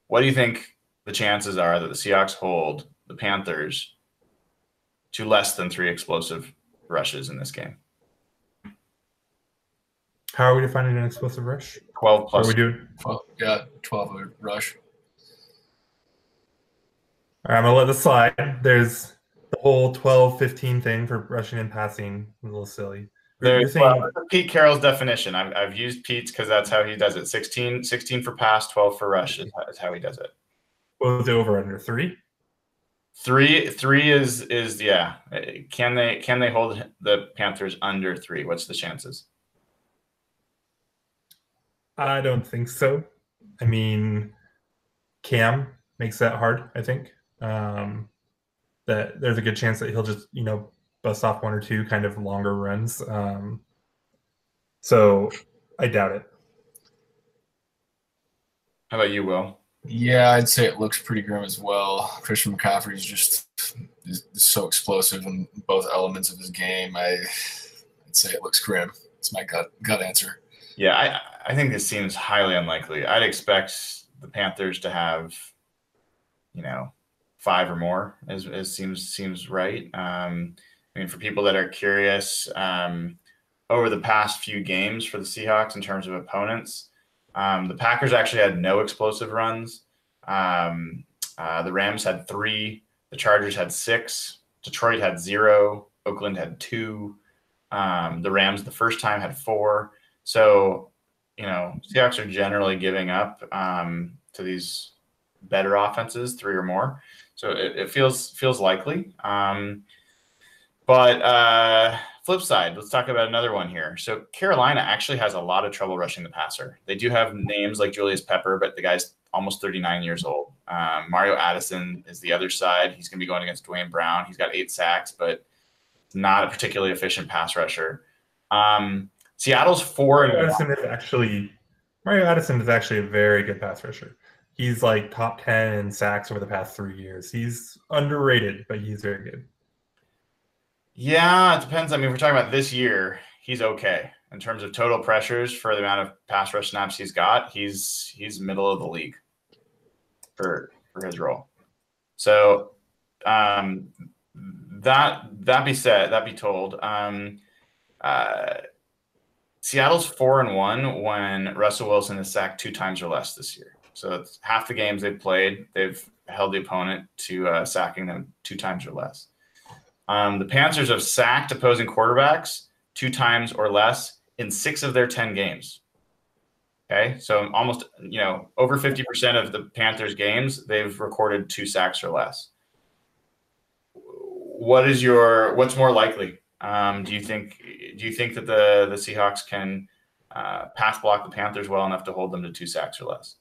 What do you think the chances are that the Seahawks hold the Panthers to less than three explosive rushes in this game? How are we defining an explosive rush? 12 plus. What are we doing? 12, yeah, 12 rush. All right, I'm going to let this slide. There's the whole 12 15 thing for rushing and passing. A little silly. There's, saying, well, Pete Carroll's definition. I've, I've used Pete's because that's how he does it 16, 16 for pass, 12 for rush is how he does it. The over under? Three? Three three is is yeah. Can they can they hold the Panthers under three? What's the chances? I don't think so. I mean, Cam makes that hard. I think um, that there's a good chance that he'll just you know bust off one or two kind of longer runs. Um, so I doubt it. How about you, Will? Yeah, I'd say it looks pretty grim as well. Christian McCaffrey is just is so explosive in both elements of his game. I, I'd say it looks grim. It's my gut gut answer. Yeah, I, I think this seems highly unlikely. I'd expect the Panthers to have, you know, five or more. As, as seems seems right. Um, I mean, for people that are curious, um, over the past few games for the Seahawks in terms of opponents, um, the Packers actually had no explosive runs. Um, uh, the Rams had three. The Chargers had six. Detroit had zero. Oakland had two. Um, the Rams the first time had four. So, you know, Seahawks are generally giving up um, to these better offenses, three or more. So it, it feels feels likely. Um, but uh, flip side, let's talk about another one here. So Carolina actually has a lot of trouble rushing the passer. They do have names like Julius Pepper, but the guy's almost 39 years old. Um, Mario Addison is the other side. He's going to be going against Duane Brown. He's got eight sacks, but not a particularly efficient pass rusher. Um, Seattle's four and Addison is actually Mario Addison is actually a very good pass rusher. He's like top ten in sacks over the past three years. He's underrated, but he's very good. Yeah, it depends. I mean, we're talking about this year. He's okay in terms of total pressures for the amount of pass rush snaps he's got. He's he's middle of the league for for his role. So um, that that be said, that be told, um, uh, Seattle's four and one when Russell Wilson has sacked two times or less this year. So it's half the games they've played, they've held the opponent to uh, sacking them two times or less. Um, the Panthers have sacked opposing quarterbacks two times or less in six of their 10 games. Okay. So almost, you know, over 50% of the Panthers games, they've recorded two sacks or less. What is your, what's more likely? Um, do you think do you think that the the Seahawks can uh, pass block the Panthers well enough to hold them to two sacks or less?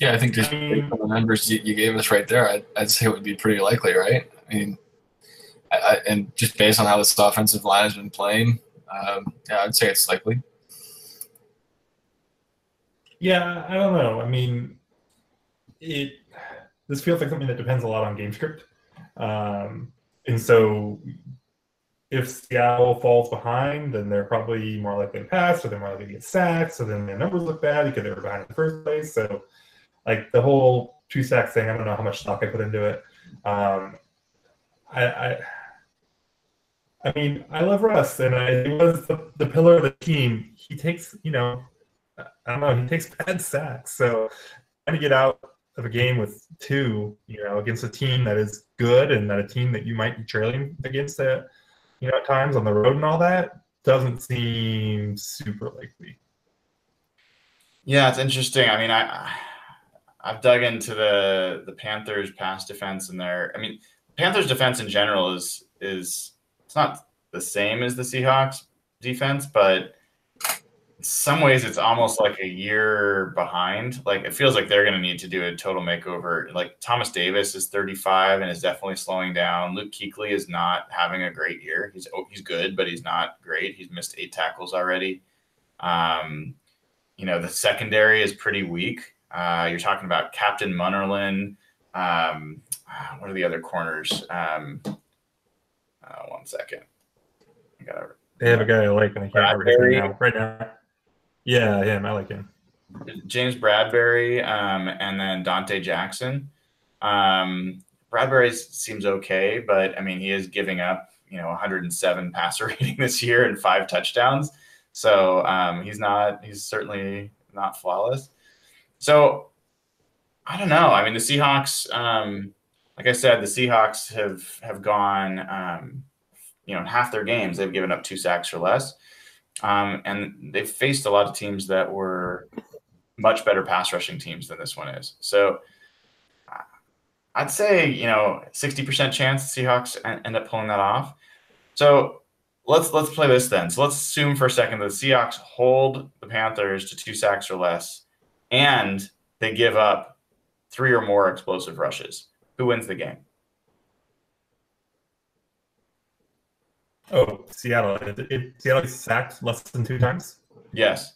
Yeah, I think just the numbers you, you, gave us right there, I'd, I'd, say it would be pretty likely, right? I mean, I, I, and just based on how this offensive line has been playing, um, yeah, I'd say it's likely. Yeah, I don't know. I mean, it. This feels like something that depends a lot on game script. Um, and so if Seattle falls behind, then they're probably more likely to pass, or they're more likely to get sacked. So then their numbers look bad because they were behind in the first place. So, like the whole two sacks thing, I don't know how much stock I put into it. Um, I, I, I mean, I love Russ, and I, he was the, the pillar of the team. He takes, you know, I don't know, he takes bad sacks. So trying to get out of a game with two, you know, against a team that is good and that a team that you might be trailing against at, you know, at times on the road and all that doesn't seem super likely. Yeah, it's interesting. I mean, I I've dug into the the Panthers pass defense and their I mean, Panthers defense in general is is it's not the same as the Seahawks defense, but in some ways it's almost like a year behind. Like it feels like they're going to need to do a total makeover. Like Thomas Davis is 35 and is definitely slowing down. Luke Kuechly is not having a great year. He's oh, he's good, but he's not great. He's missed eight tackles already. Um, you know the secondary is pretty weak. Uh, you're talking about Captain Munnerlyn. Um, what are the other corners? Um, uh, one second. I gotta, they have a guy I like, and I can't remember his name now. Right now. Yeah, him. I like him. James Bradberry, um, and then Donte Jackson. Um, Bradberry seems okay, but I mean, he is giving up, you know, 107 *laughs* passer rating this year and five touchdowns. So um, he's not, he's certainly not flawless. So I don't know. I mean, the Seahawks, um, like I said, the Seahawks have have gone, um, you know, in half their games they've given up two sacks or less, um, and they've faced a lot of teams that were much better pass rushing teams than this one is. So I'd say you know sixty percent chance the Seahawks end up pulling that off. So let's let's play this then. So let's assume for a second that the Seahawks hold the Panthers to two sacks or less, and they give up three or more explosive rushes. Who wins the game? Oh, Seattle. It, it, Seattle sacked less than two times. Yes.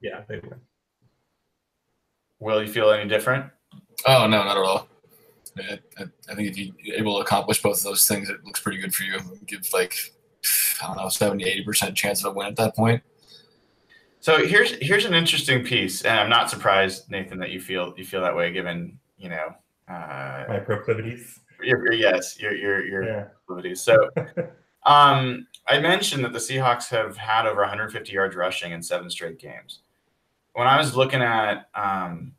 Yeah, they win. Will you feel any different? Oh no, not at all. I, I, think if you're able to accomplish both of those things, it looks pretty good for you. Give like I don't know, 70, 80 percent chance of a win at that point. So here's here's an interesting piece, and I'm not surprised, Nathan, that you feel you feel that way, given you know uh, my proclivities. Your, your, yes, your your your yeah. proclivities. So, *laughs* um, I mentioned that the Seahawks have had over 150 yards rushing in seven straight games. When I was looking at um,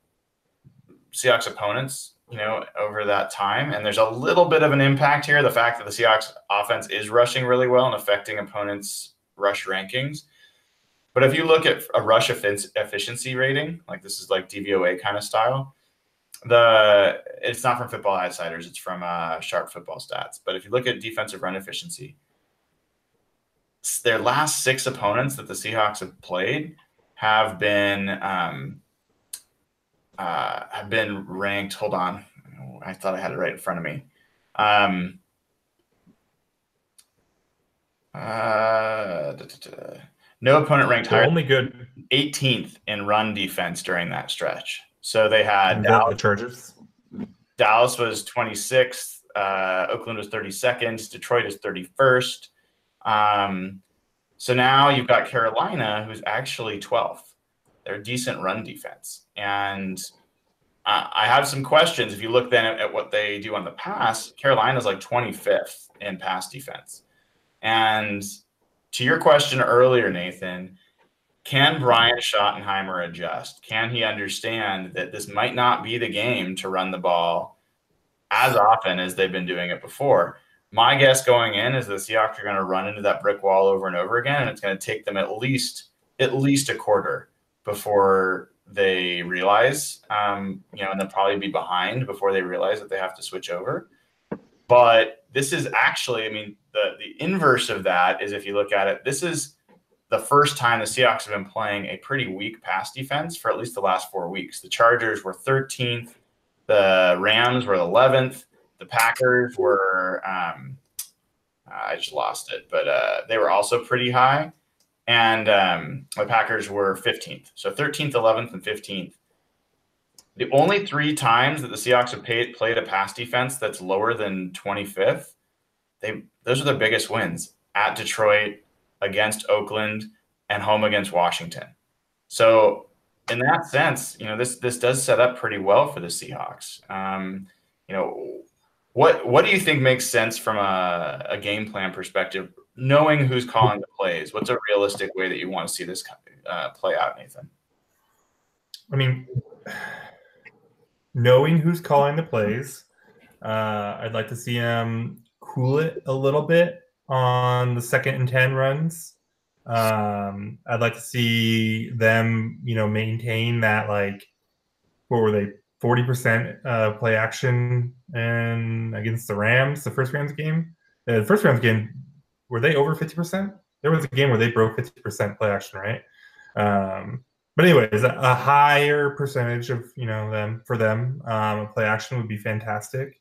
Seahawks opponents, you know, over that time, and there's a little bit of an impact here. The fact that the Seahawks offense is rushing really well and affecting opponents' rush rankings. But if you look at a rush efficiency rating, like this is like DVOA kind of style, the it's not from Football Outsiders; it's from uh, Sharp Football Stats. But if you look at defensive run efficiency, their last six opponents that the Seahawks have played have been um, uh, have been ranked. Hold on, I thought I had it right in front of me. Um, uh. No opponent ranked higher. Only good 18th in run defense during that stretch. So they had Dallas, the Chargers. Dallas was 26th. Uh, Oakland was 32nd. Detroit is 31st. Um, so now you've got Carolina, who's actually 12th. They're a decent run defense. And uh, I have some questions. If you look then at, at what they do on the pass, Carolina's like 25th in pass defense. And to your question earlier, Nathan, can Brian Schottenheimer adjust? Can he understand that this might not be the game to run the ball as often as they've been doing it before? My guess going in is the Seahawks are going to run into that brick wall over and over again, and it's going to take them at least at least a quarter before they realize, um, you know, and they'll probably be behind before they realize that they have to switch over. But this is actually, I mean, the the inverse of that is if you look at it, this is the first time the Seahawks have been playing a pretty weak pass defense for at least the last four weeks. The Chargers were 13th, the Rams were 11th, the Packers were, um, I just lost it, but uh, they were also pretty high. And um, the Packers were 15th. So 13th, 11th, and 15th. The only three times that the Seahawks have paid, played a pass defense that's lower than 25th, they those are their biggest wins at Detroit, against Oakland and home against Washington. So in that sense, you know, this this does set up pretty well for the Seahawks. Um, you know, what what do you think makes sense from a, a game plan perspective? Knowing who's calling the plays, what's a realistic way that you want to see this uh, play out, Nathan? I mean, knowing who's calling the plays, uh, I'd like to see him cool it a little bit on the second and 10 runs. Um, I'd like to see them, you know, maintain that, like, what were they, 40% uh, play action and against the Rams, the first Rams game? Uh, the first Rams game, were they over 50%? There was a game where they broke 50% play action, right? Um, but anyways, a, higher percentage of you know them for them um, a play action would be fantastic.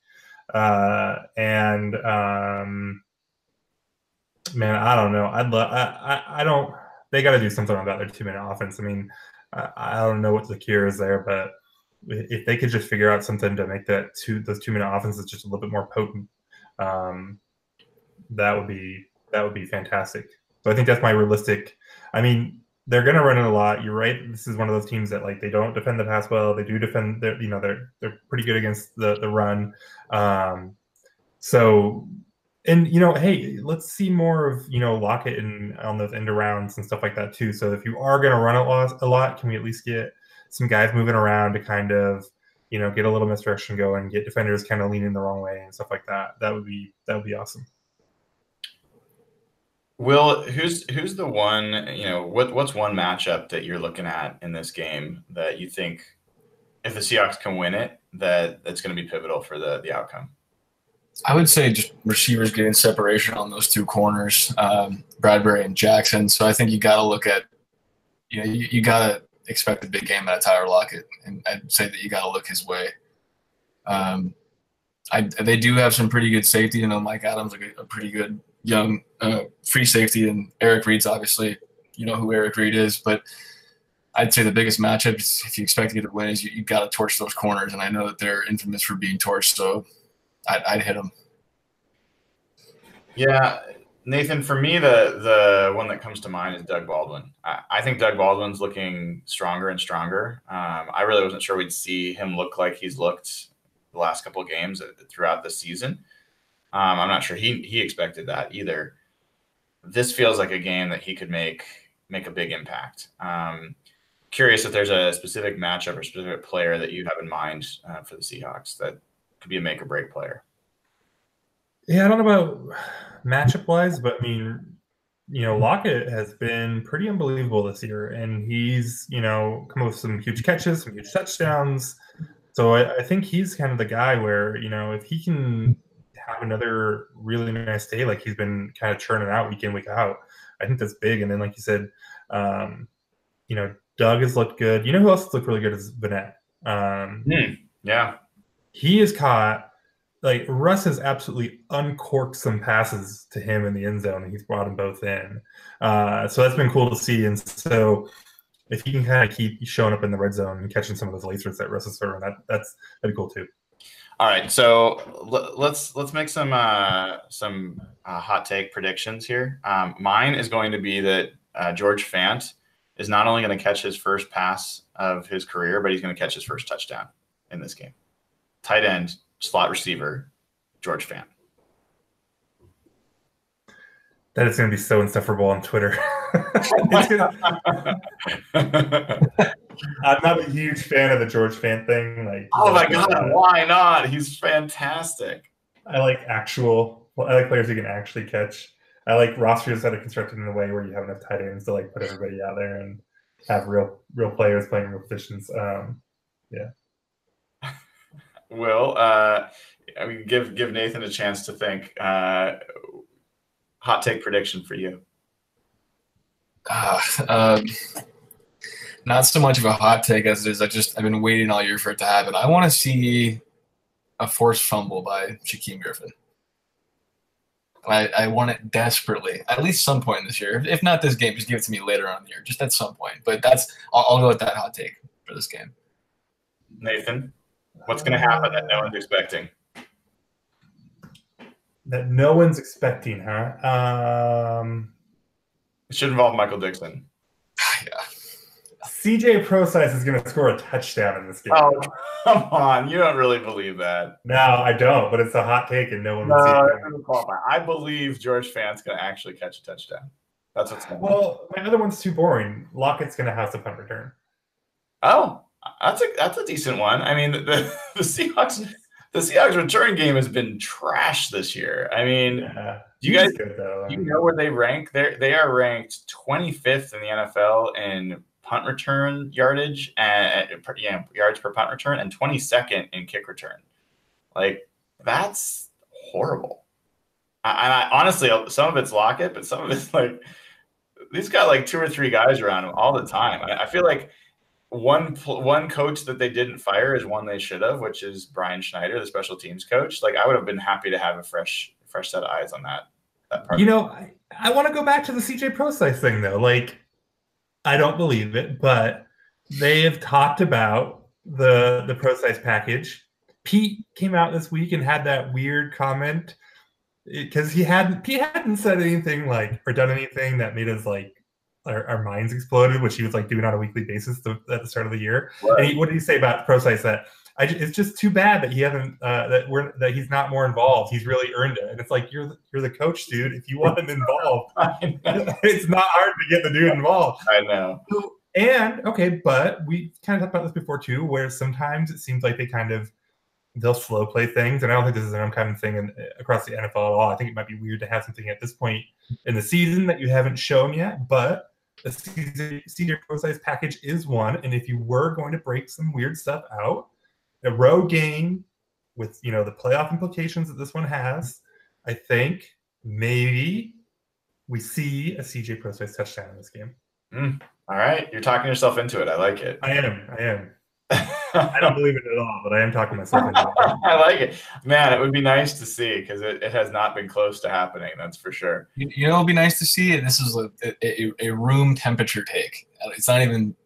Uh, and um, man, I don't know. I'd love. I, I, I don't. They got to do something about their two minute offense. I mean, I, I don't know what the cure is there, but if they could just figure out something to make that two those two minute offenses just a little bit more potent, um, that would be that would be fantastic. So I think that's my realistic. I mean, they're going to run it a lot. You're right. This is one of those teams that like they don't defend the pass well. They do defend. They're you know they're they're pretty good against the the run. Um, so and you know, hey, let's see more of you know Lockett and on those end rounds and stuff like that too. So if you are going to run a lot, a lot, can we at least get some guys moving around to kind of you know get a little misdirection going, get defenders kind of leaning the wrong way and stuff like that? That would be that would be awesome. Will, who's who's the one? You know, what what's one matchup that you're looking at in this game that you think, if the Seahawks can win it, that it's going to be pivotal for the the outcome? I would say just receivers getting separation on those two corners, um, Bradberry and Jackson. So I think you got to look at, you know, you, you got to expect a big game out of Tyler Lockett, and I'd say that you got to look his way. Um, I, they do have some pretty good safety, and you know, Mike Adams a, a pretty good young uh, free safety, and Eric Reid's obviously you know who Eric Reid is, but I'd say the biggest matchup if you expect to get a win is you, you got to torch those corners, and I know that they're infamous for being torched, so I'd, I'd hit them. Yeah, Nathan, for me, the the one that comes to mind is Doug Baldwin. I, I think Doug Baldwin's looking stronger and stronger. Um, I really wasn't sure we'd see him look like he's looked the last couple games throughout the season. Um, I'm not sure he he expected that either. This feels like a game that he could make make a big impact. Um, curious if there's a specific matchup or specific player that you have in mind uh, for the Seahawks that could be a make or break player. Yeah, I don't know about matchup wise, but I mean, you know, Lockett has been pretty unbelievable this year, and he's you know come up with some huge catches, some huge touchdowns. So I, I think he's kind of the guy where you know if he can have another really nice day like he's been kind of churning out week in week out. I think that's big. And then like you said, um, you know, Doug has looked good. You know who else has looked really good is Vannett. Um, mm, yeah, he has caught like Russ has absolutely uncorked some passes to him in the end zone, and he's brought them both in. Uh, so that's been cool to see. And so if he can kind of keep showing up in the red zone and catching some of those lasers that Russ is throwing, that that's that'd be cool too. All right, so l- let's let's make some uh, some uh, hot take predictions here. Um, mine is going to be that uh, George Fant is not only going to catch his first pass of his career, but he's going to catch his first touchdown in this game. Tight end, slot receiver, George Fant. That is going to be so insufferable on Twitter. *laughs* *laughs* I'm not a huge fan of the George Fant thing. Like, oh my god, uh, why not? He's fantastic. I like actual. Well, I like players who can actually catch. I like rosters that are constructed in a way where you have enough tight ends to like put everybody out there and have real real players playing real positions. Um, yeah. *laughs* Will uh, I mean give give Nathan a chance to think. Uh, hot take prediction for you. Uh, um, not so much of a hot take as it is. I just I've been waiting all year for it to happen. I want to see a forced fumble by Shaquem Griffin. I, I want it desperately, at least some point this year. If not this game, just give it to me later on in the year, just at some point. But that's I'll, I'll go with that hot take for this game. Nathan, what's going to happen that no one's expecting? That no one's expecting, huh? Um, it should involve Michael Dickson. *laughs* yeah. CJ Prosise is going to score a touchdown in this game. Oh, Come on, you don't really believe that. No, I don't, but it's a hot take and no one would see No, it. that doesn't qualify. I believe George Fant's going to actually catch a touchdown. That's what's going on. Well, my other one's too boring. Lockett's going to have some punt return. Oh, that's a that's a decent one. I mean, the, *laughs* the, the Seahawks the Seahawks return game has been trash this year. I mean, Yeah. You guys He's good, though. you know where they rank? They they are ranked 25th in the NFL in punt return yardage and uh, yeah, yards per punt return and 22nd in kick return. Like that's horrible. I, and I honestly, some of it's Lockett, but some of it's like these got like two or three guys around him all the time. I, I feel like one one coach that they didn't fire is one they should have, which is Brian Schneider, the special teams coach. Like I would have been happy to have a fresh fresh set of eyes on that. that part. You know, I, I want to go back to the CJ Prosise thing though. Like, I don't believe it, but they have talked about the the Prosise package. Pete came out this week and had that weird comment eh, because he hadn't he hadn't said anything like or done anything that made us like our, our minds exploded, which he was like doing on a weekly basis at the start of the year. Right. And he, what did he say about Prosise that? I, it's just too bad that he hasn't uh, that we're that he's not more involved. He's really earned it, and it's like you're the, you're the coach, dude. If you want him involved, *laughs* *laughs* it's not hard to get the dude involved. I know. And okay, but we kind of talked about this before too, where sometimes it seems like they kind of they'll slow play things, and I don't think this is an uncommon thing in, across the NFL at all. I think it might be weird to have something at this point in the season that you haven't shown yet, but the season senior Prosise package is one, and if you were going to break some weird stuff out, a road game with you know the playoff implications that this one has, I think maybe we see a CJ Pro touchdown in this game. Mm, all right, you're talking yourself into it. I like it. I am. I am. *laughs* I don't believe it at all, but I am talking myself into it. *laughs* I like it, man. It would be nice to see because it, it has not been close to happening. That's for sure. You, you know, it'll be nice to see. And this is a, a, a room temperature take. It's not even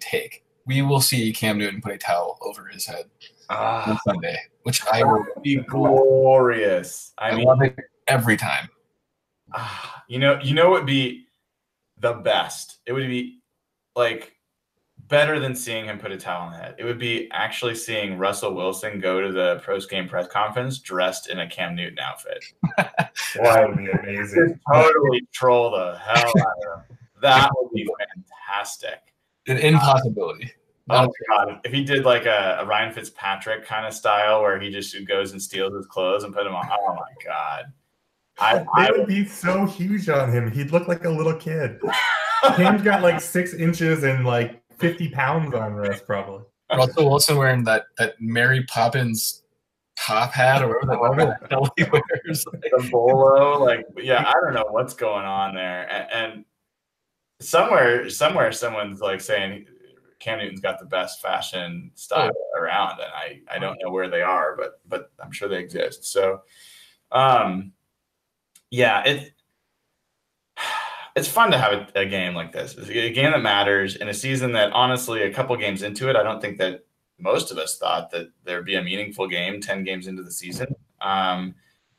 take. We will see Cam Newton put a towel over his head on Ah, Sunday, which I will be glorious. I I mean, love it every time. ah, you know, you know, what would be the best. It would be like better than seeing him put a towel on the head. It would be actually seeing Russell Wilson go to the post game press conference dressed in a Cam Newton outfit. *laughs* That would be amazing. totally troll the hell out of him. That would be *laughs* fantastic. An impossibility. Oh my um, god! If he did like a, a Ryan Fitzpatrick kind of style, where he just goes and steals his clothes and put them on, oh my god! I, I They would be so huge on him. He'd look like a little kid. Cam's got like six inches and like 50 pounds on Russ, probably. Russell Wilson wearing that that Mary Poppins top hat or whatever that, whatever the hell *laughs* he wears. the bolo, like yeah, I don't know what's going on there, and, and somewhere, somewhere, someone's like saying Cam Newton's got the best fashion style around, and I I don't know where they are, but but I'm sure they exist. So, um, yeah, it it's fun to have a, a game like this. It's a game that matters in a season that honestly, a couple games into it, I don't think that most of us thought that there'd be a meaningful game 10 games into the season. Um,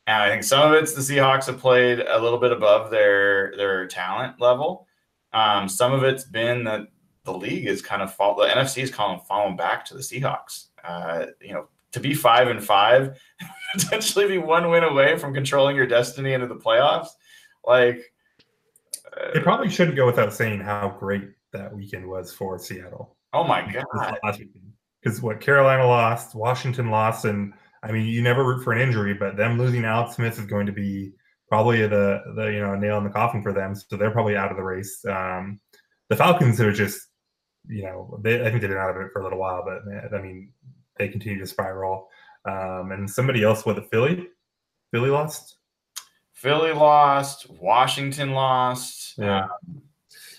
and I think some of it's the Seahawks have played a little bit above their their talent level. Um, some of it's been that the league is kind of fall. The NFC is kind of falling back to the Seahawks. Uh, you know, to be five and five, *laughs* potentially be one win away from controlling your destiny into the playoffs. Like, uh, It probably shouldn't go without saying how great that weekend was for Seattle. oh my god, Because what Carolina lost, Washington lost, and I mean, you never root for an injury, but them losing Alex Smith is going to be probably the the you know nail in the coffin for them. So they're probably out of the race. Um, the Falcons are just you know they, I think they've been out of it for a little while, but man, I mean they continue to spiral. Um, and somebody else with the Philly, Philly lost. Philly lost, Washington lost. Yeah. Um,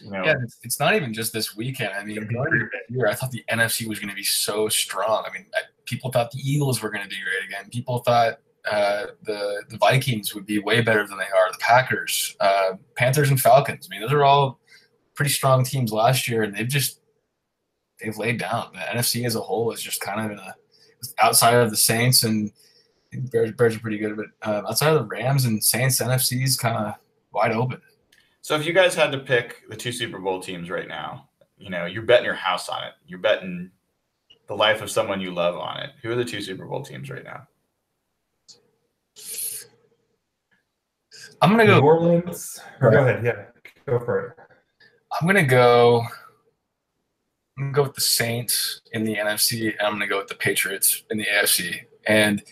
you know, Yeah, it's, it's not even just this weekend. I mean, going into the year, I thought the NFC was going to be so strong. I mean, I, people thought the Eagles were going to be great again. People thought uh, the the Vikings would be way better than they are. The Packers, uh, Panthers, and Falcons. I mean, those are all pretty strong teams last year, and they've just they've laid down. The NFC as a whole is just kind of in a outside of the Saints and Bears. Bears are pretty good, but uh, outside of the Rams and Saints, NFC is kind of wide open. So if you guys had to pick the two Super Bowl teams right now, you know, you're betting your house on it. You're betting the life of someone you love on it. Who are the two Super Bowl teams right now? I'm gonna New go. Orleans. Or go ahead. Yeah, go for it. I'm gonna go. I'm gonna go with the Saints in the NFC, and I'm gonna go with the Patriots in the AFC. And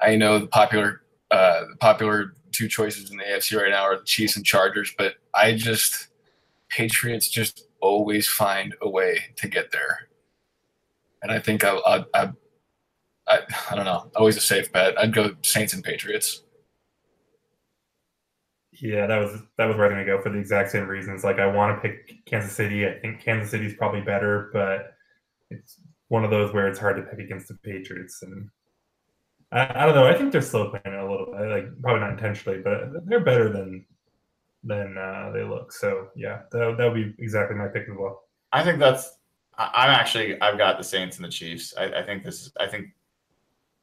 I know the popular, uh, the popular two choices in the AFC right now are the Chiefs and Chargers, but I just Patriots just always find a way to get there, and I think I, I, I, I, I don't know, always a safe bet. I'd go Saints and Patriots. Yeah, that was that was where I'm gonna go for the exact same reasons. Like I want to pick Kansas City. I think Kansas City's probably better, but it's one of those where it's hard to pick against the Patriots. And I, I don't know. I think they're slow playing it a little bit. Like probably not intentionally, but they're better than than uh, they look. So yeah, that that would be exactly my pick as well. I think that's. I'm actually. I've got the Saints and the Chiefs. I, I think this. is I think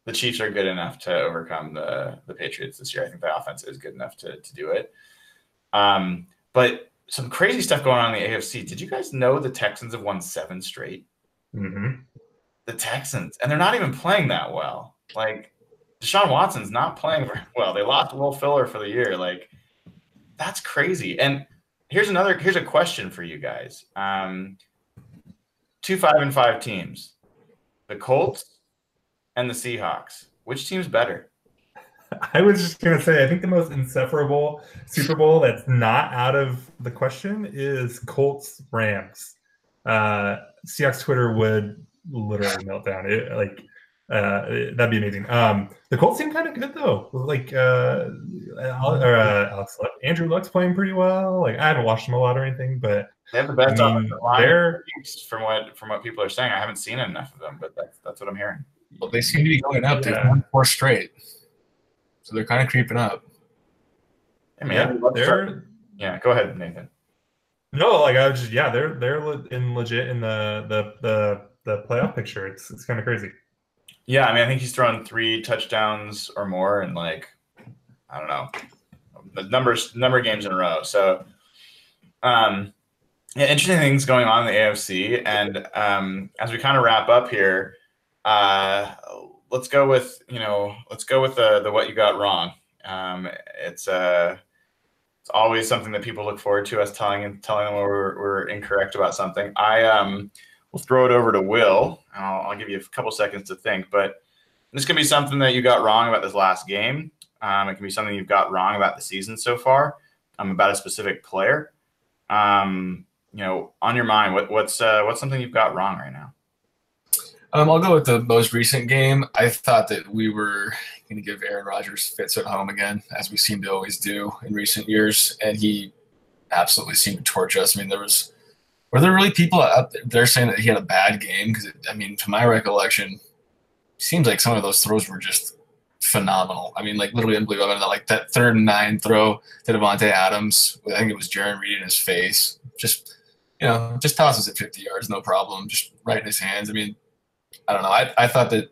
the Chiefs are good enough to overcome the the Patriots this year. I think the offense is good enough to to do it. Um, but some crazy stuff going on in the AFC. Did you guys know the Texans have won seven straight? hmm The Texans, and they're not even playing that well. Like Deshaun Watson's not playing very well. They lost Will Fuller for the year. Like that's crazy. And here's another. Here's a question for you guys. Um, two five and five teams, the Colts and the Seahawks. Which team's better? I was just gonna say, I think the most inseparable Super Bowl that's not out of the question is Colts Rams. Uh, Seahawks Twitter would literally melt down. It, like uh, that'd be amazing. Um, the Colts seem kind of good though. Like uh, or, uh, Alex Luck, Andrew Luck's playing pretty well. Like I haven't watched him a lot or anything, but They have the best I mean, offensive line they're from what from what people are saying. I haven't seen enough of them, but that's that's what I'm hearing. Well, they seem to be going up. They've Yeah. won four straight, so they're kind of creeping up. Hey, man, yeah, let's start- they're yeah. Go ahead, Nathan. no like I was just yeah they're they're in legit in the the the the playoff picture. It's it's kind of crazy. Yeah, I mean, I think he's thrown three touchdowns or more in like I don't know the numbers number of games in a row. So, um, yeah, interesting things going on in the AFC. And um, as we kind of wrap up here, uh, let's go with you know let's go with the the what you got wrong. Um, it's uh it's always something that people look forward to us telling and telling them we're, we're incorrect about something. I um will throw it over to Will. I'll, I'll give you a couple seconds to think, but this can be something that you got wrong about this last game. Um, it can be something you've got wrong about the season so far, um, about a specific player. Um, you know, on your mind, what, what's uh, what's something you've got wrong right now? Um, I'll go with the most recent game. I thought that we were going to give Aaron Rodgers fits at home again, as we seem to always do in recent years, and he absolutely seemed to torch us. I mean, there was were there really people out there saying that he had a bad game? Because I mean, to my recollection, seems like some of those throws were just phenomenal. I mean, like literally unbelievable. I mean, like that third and nine throw to Davante Adams. I think it was Jarran Reed in his face. Just you know, just tosses it 50 yards, no problem. Just right in his hands. I mean, I don't know. I, I thought that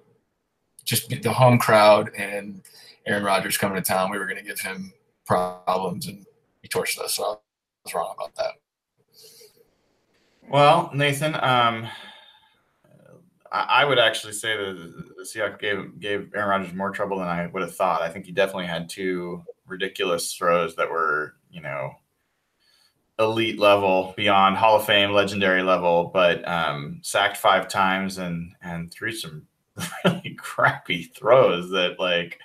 just the home crowd and Aaron Rodgers coming to town, we were going to give him problems, and he torched us. So I was wrong about that. Well, Nathan, um, I, would actually say that the, the Seahawks gave gave Aaron Rodgers more trouble than I would have thought. I think he definitely had two ridiculous throws that were, you know, elite level, beyond Hall of Fame, legendary level, but um, sacked five times and and threw some *laughs* really crappy throws that like.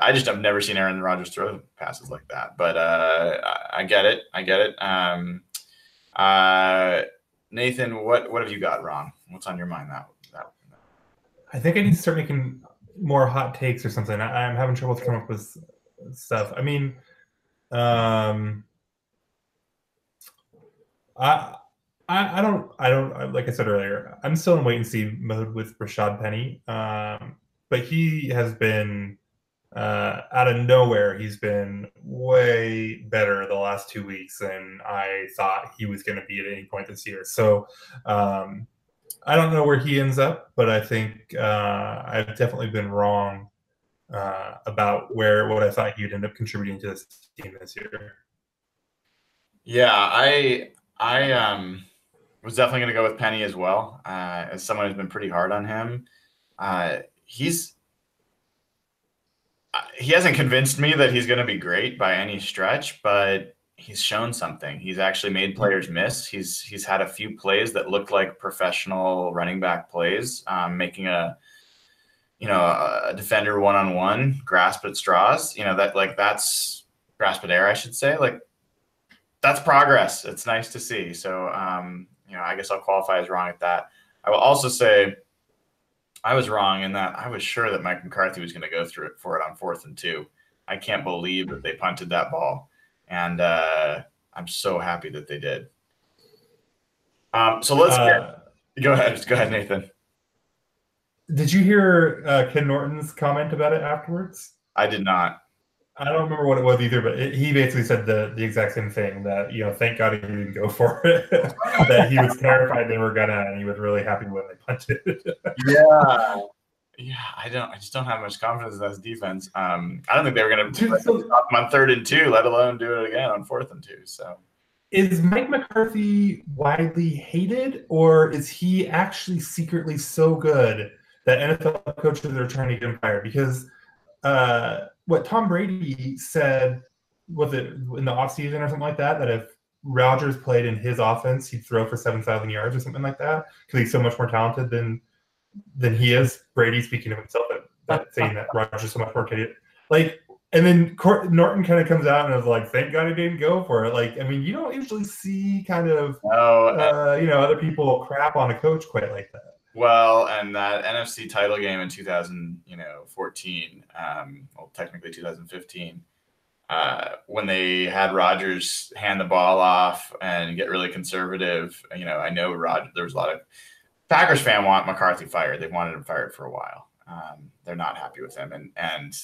I just have never seen Aaron Rodgers throw passes like that, but uh, I, I get it. I get it. Um, uh, Nathan, what what have you got wrong? What's on your mind that that? I think I need to start making more hot takes or something. I, I'm having trouble coming up with stuff. I mean, um, I, I, I don't, I don't, like I said earlier, I'm still in wait and see mode with Rashaad Penny. Um, but he has been uh, out of nowhere. He's been way better the last two weeks than I thought he was going to be at any point this year. So, um, I don't know where he ends up, but I think uh, I've definitely been wrong uh, about where what I thought he'd end up contributing to this team this year. Yeah, I I um was definitely going to go with Penny as well. Uh, as someone who's been pretty hard on him, uh, he's uh, he hasn't convinced me that he's going to be great by any stretch, but he's shown something. He's actually made players miss. He's he's had a few plays that looked like professional running back plays, um, making a you know a defender one on one grasp at straws. You know that like that's grasp at air, I should say. Like that's progress. It's nice to see. So um, you know, I guess I'll qualify as wrong at that. I will also say I was wrong in that I was sure that Mike McCarthy was going to go through it for it on fourth and two. I can't believe that they punted that ball, and uh, I'm so happy that they did. Um, so let's Uh, get, go ahead. Go ahead, Nathan. did you hear uh, Ken Norton's comment about it afterwards? I did not. I don't remember what it was either, but it, he basically said the, the exact same thing that, you know, thank God he didn't go for it. *laughs* that he was terrified they were gonna, and he was really happy when they punted. Yeah. *laughs* Yeah, I don't. I just don't have much confidence in that defense. Um, I don't think they were going to Dude, so- stop them on third and two, let alone do it again on fourth and two. So is Mike McCarthy widely hated, or is he actually secretly so good that NFL coaches are trying to get him fired? Because uh, what Tom Brady said was it in the offseason or something like that, that if Rodgers played in his offense, he'd throw for seven thousand yards or something like that because he's so much more talented than than he is. Brady speaking of himself, that, that saying that Rodgers is so much more talented. Like, and then Cor- Norton kind of comes out and is like, "Thank God he didn't go for it." Like, I mean, you don't usually see kind of no, uh, you know other people crap on a coach quite like that. Well, and that NFC title game in 2000, you know, 14, um, well, technically 2015, uh, when they had Rodgers hand the ball off and get really conservative, you know, I know Rod, there was a lot of Packers fan want McCarthy fired. They've wanted him fired for a while. Um, they're not happy with him, and and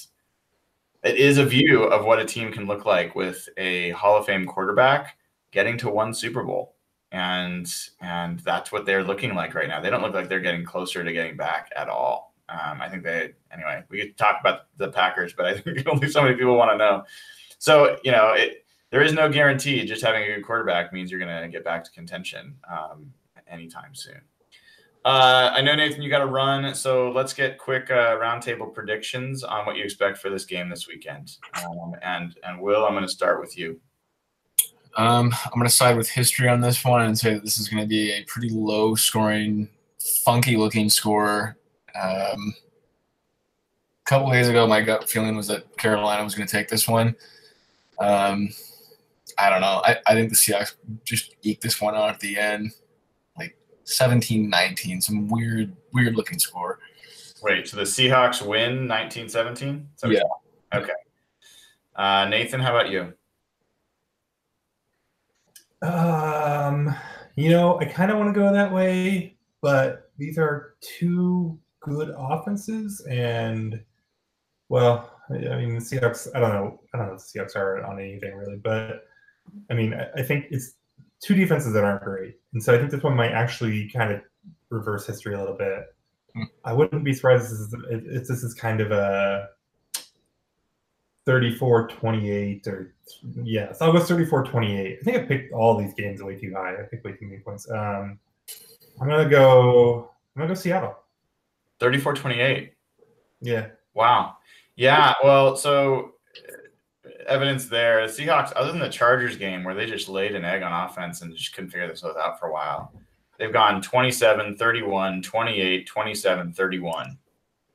it is a view of what a team can look like with a Hall of Fame quarterback getting to one Super Bowl and and that's what they're looking like right now. They don't look like they're getting closer to getting back at all. Um, I think they anyway. We could talk about the Packers, but I *laughs* think only so many people want to know. So you know, it, there is no guarantee. Just having a good quarterback means you're going to get back to contention um, anytime soon. Uh, I know Nathan, you got to run, so let's get quick uh, roundtable predictions on what you expect for this game this weekend. Um, and and Will, I'm going to start with you. Um, I'm going to side with history on this one and say that this is going to be a pretty low scoring, funky looking score. Um, a couple days ago, my gut feeling was that Carolina was going to take this one. Um, I don't know. I, I think the Seahawks just eke this one out at the end, like 17 19, some weird, weird looking score. Wait, so the Seahawks win 1917? Yeah. Okay. Uh, Nathan, how about you? Um, you know, I kind of want to go that way, but these are two good offenses, and well, I mean, the Seahawks. I don't know. I don't know if the Seahawks are on anything really, but I mean, I, I think it's two defenses that aren't great, and so I think this one might actually kind of reverse history a little bit. Hmm. I wouldn't be surprised if this is, if, if this is kind of a 34-28 or yeah, so I'll go 34-28. I think I picked all these games way too high. I picked way too many points. Um, I'm gonna go. I'm gonna go Seattle. 34 28. Yeah. Wow. Yeah. Well, so uh, evidence there. The Seahawks, other than the Chargers game where they just laid an egg on offense and just couldn't figure themselves out for a while, they've gone 27, 31, 28, 27, 31,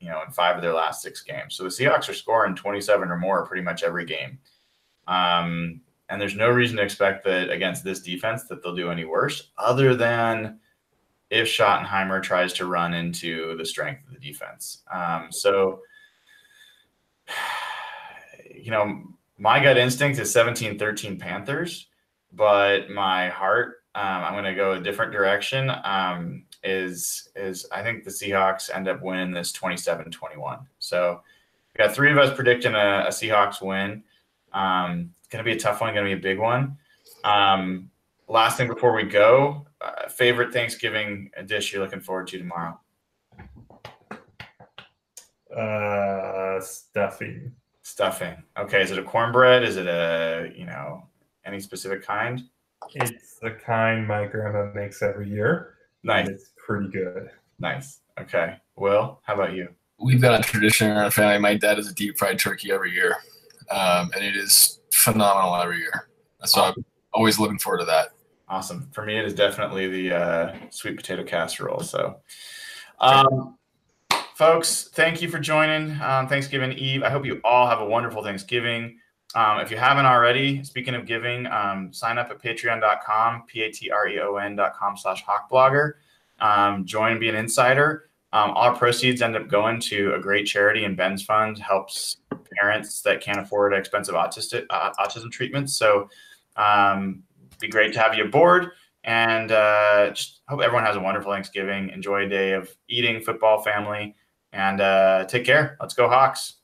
you know, in five of their last six games. So the Seahawks are scoring 27 or more pretty much every game. Um, and there's no reason to expect that against this defense that they'll do any worse, other than if Schottenheimer tries to run into the strength of the defense. Um, so, *sighs* you know, my gut instinct is 17 13 Panthers, but my heart, um, I'm going to go a different direction. Um, is is I think the Seahawks end up winning this 27 21. So, we got three of us predicting a, a Seahawks win. Um, it's going to be a tough one, going to be a big one. Um, last thing before we go, uh, favorite Thanksgiving dish you're looking forward to tomorrow? Uh, stuffing. Stuffing. Okay, is it a cornbread? Is it a you know any specific kind? It's the kind my grandma makes every year. Nice. It's pretty good. Nice. Okay. Will, how about you? We've got a tradition in our family. My dad is a deep fried turkey every year, um, and it is phenomenal every year. So I'm always looking forward to that. Awesome. For me, it is definitely the uh, sweet potato casserole. So, um, folks, thank you for joining um, Thanksgiving Eve. I hope you all have a wonderful Thanksgiving. Um, if you haven't already, speaking of giving, um, sign up at patreon.com, P-A-T-R-E-O-N.com slash hawkblogger. Um, join, be an insider. Um, all proceeds end up going to a great charity and Ben's Fund helps parents that can't afford expensive autistic, uh, autism treatments. So um, be great to have you aboard. And uh, just hope everyone has a wonderful Thanksgiving. Enjoy a day of eating, football, family, and uh, take care. Let's go, Hawks.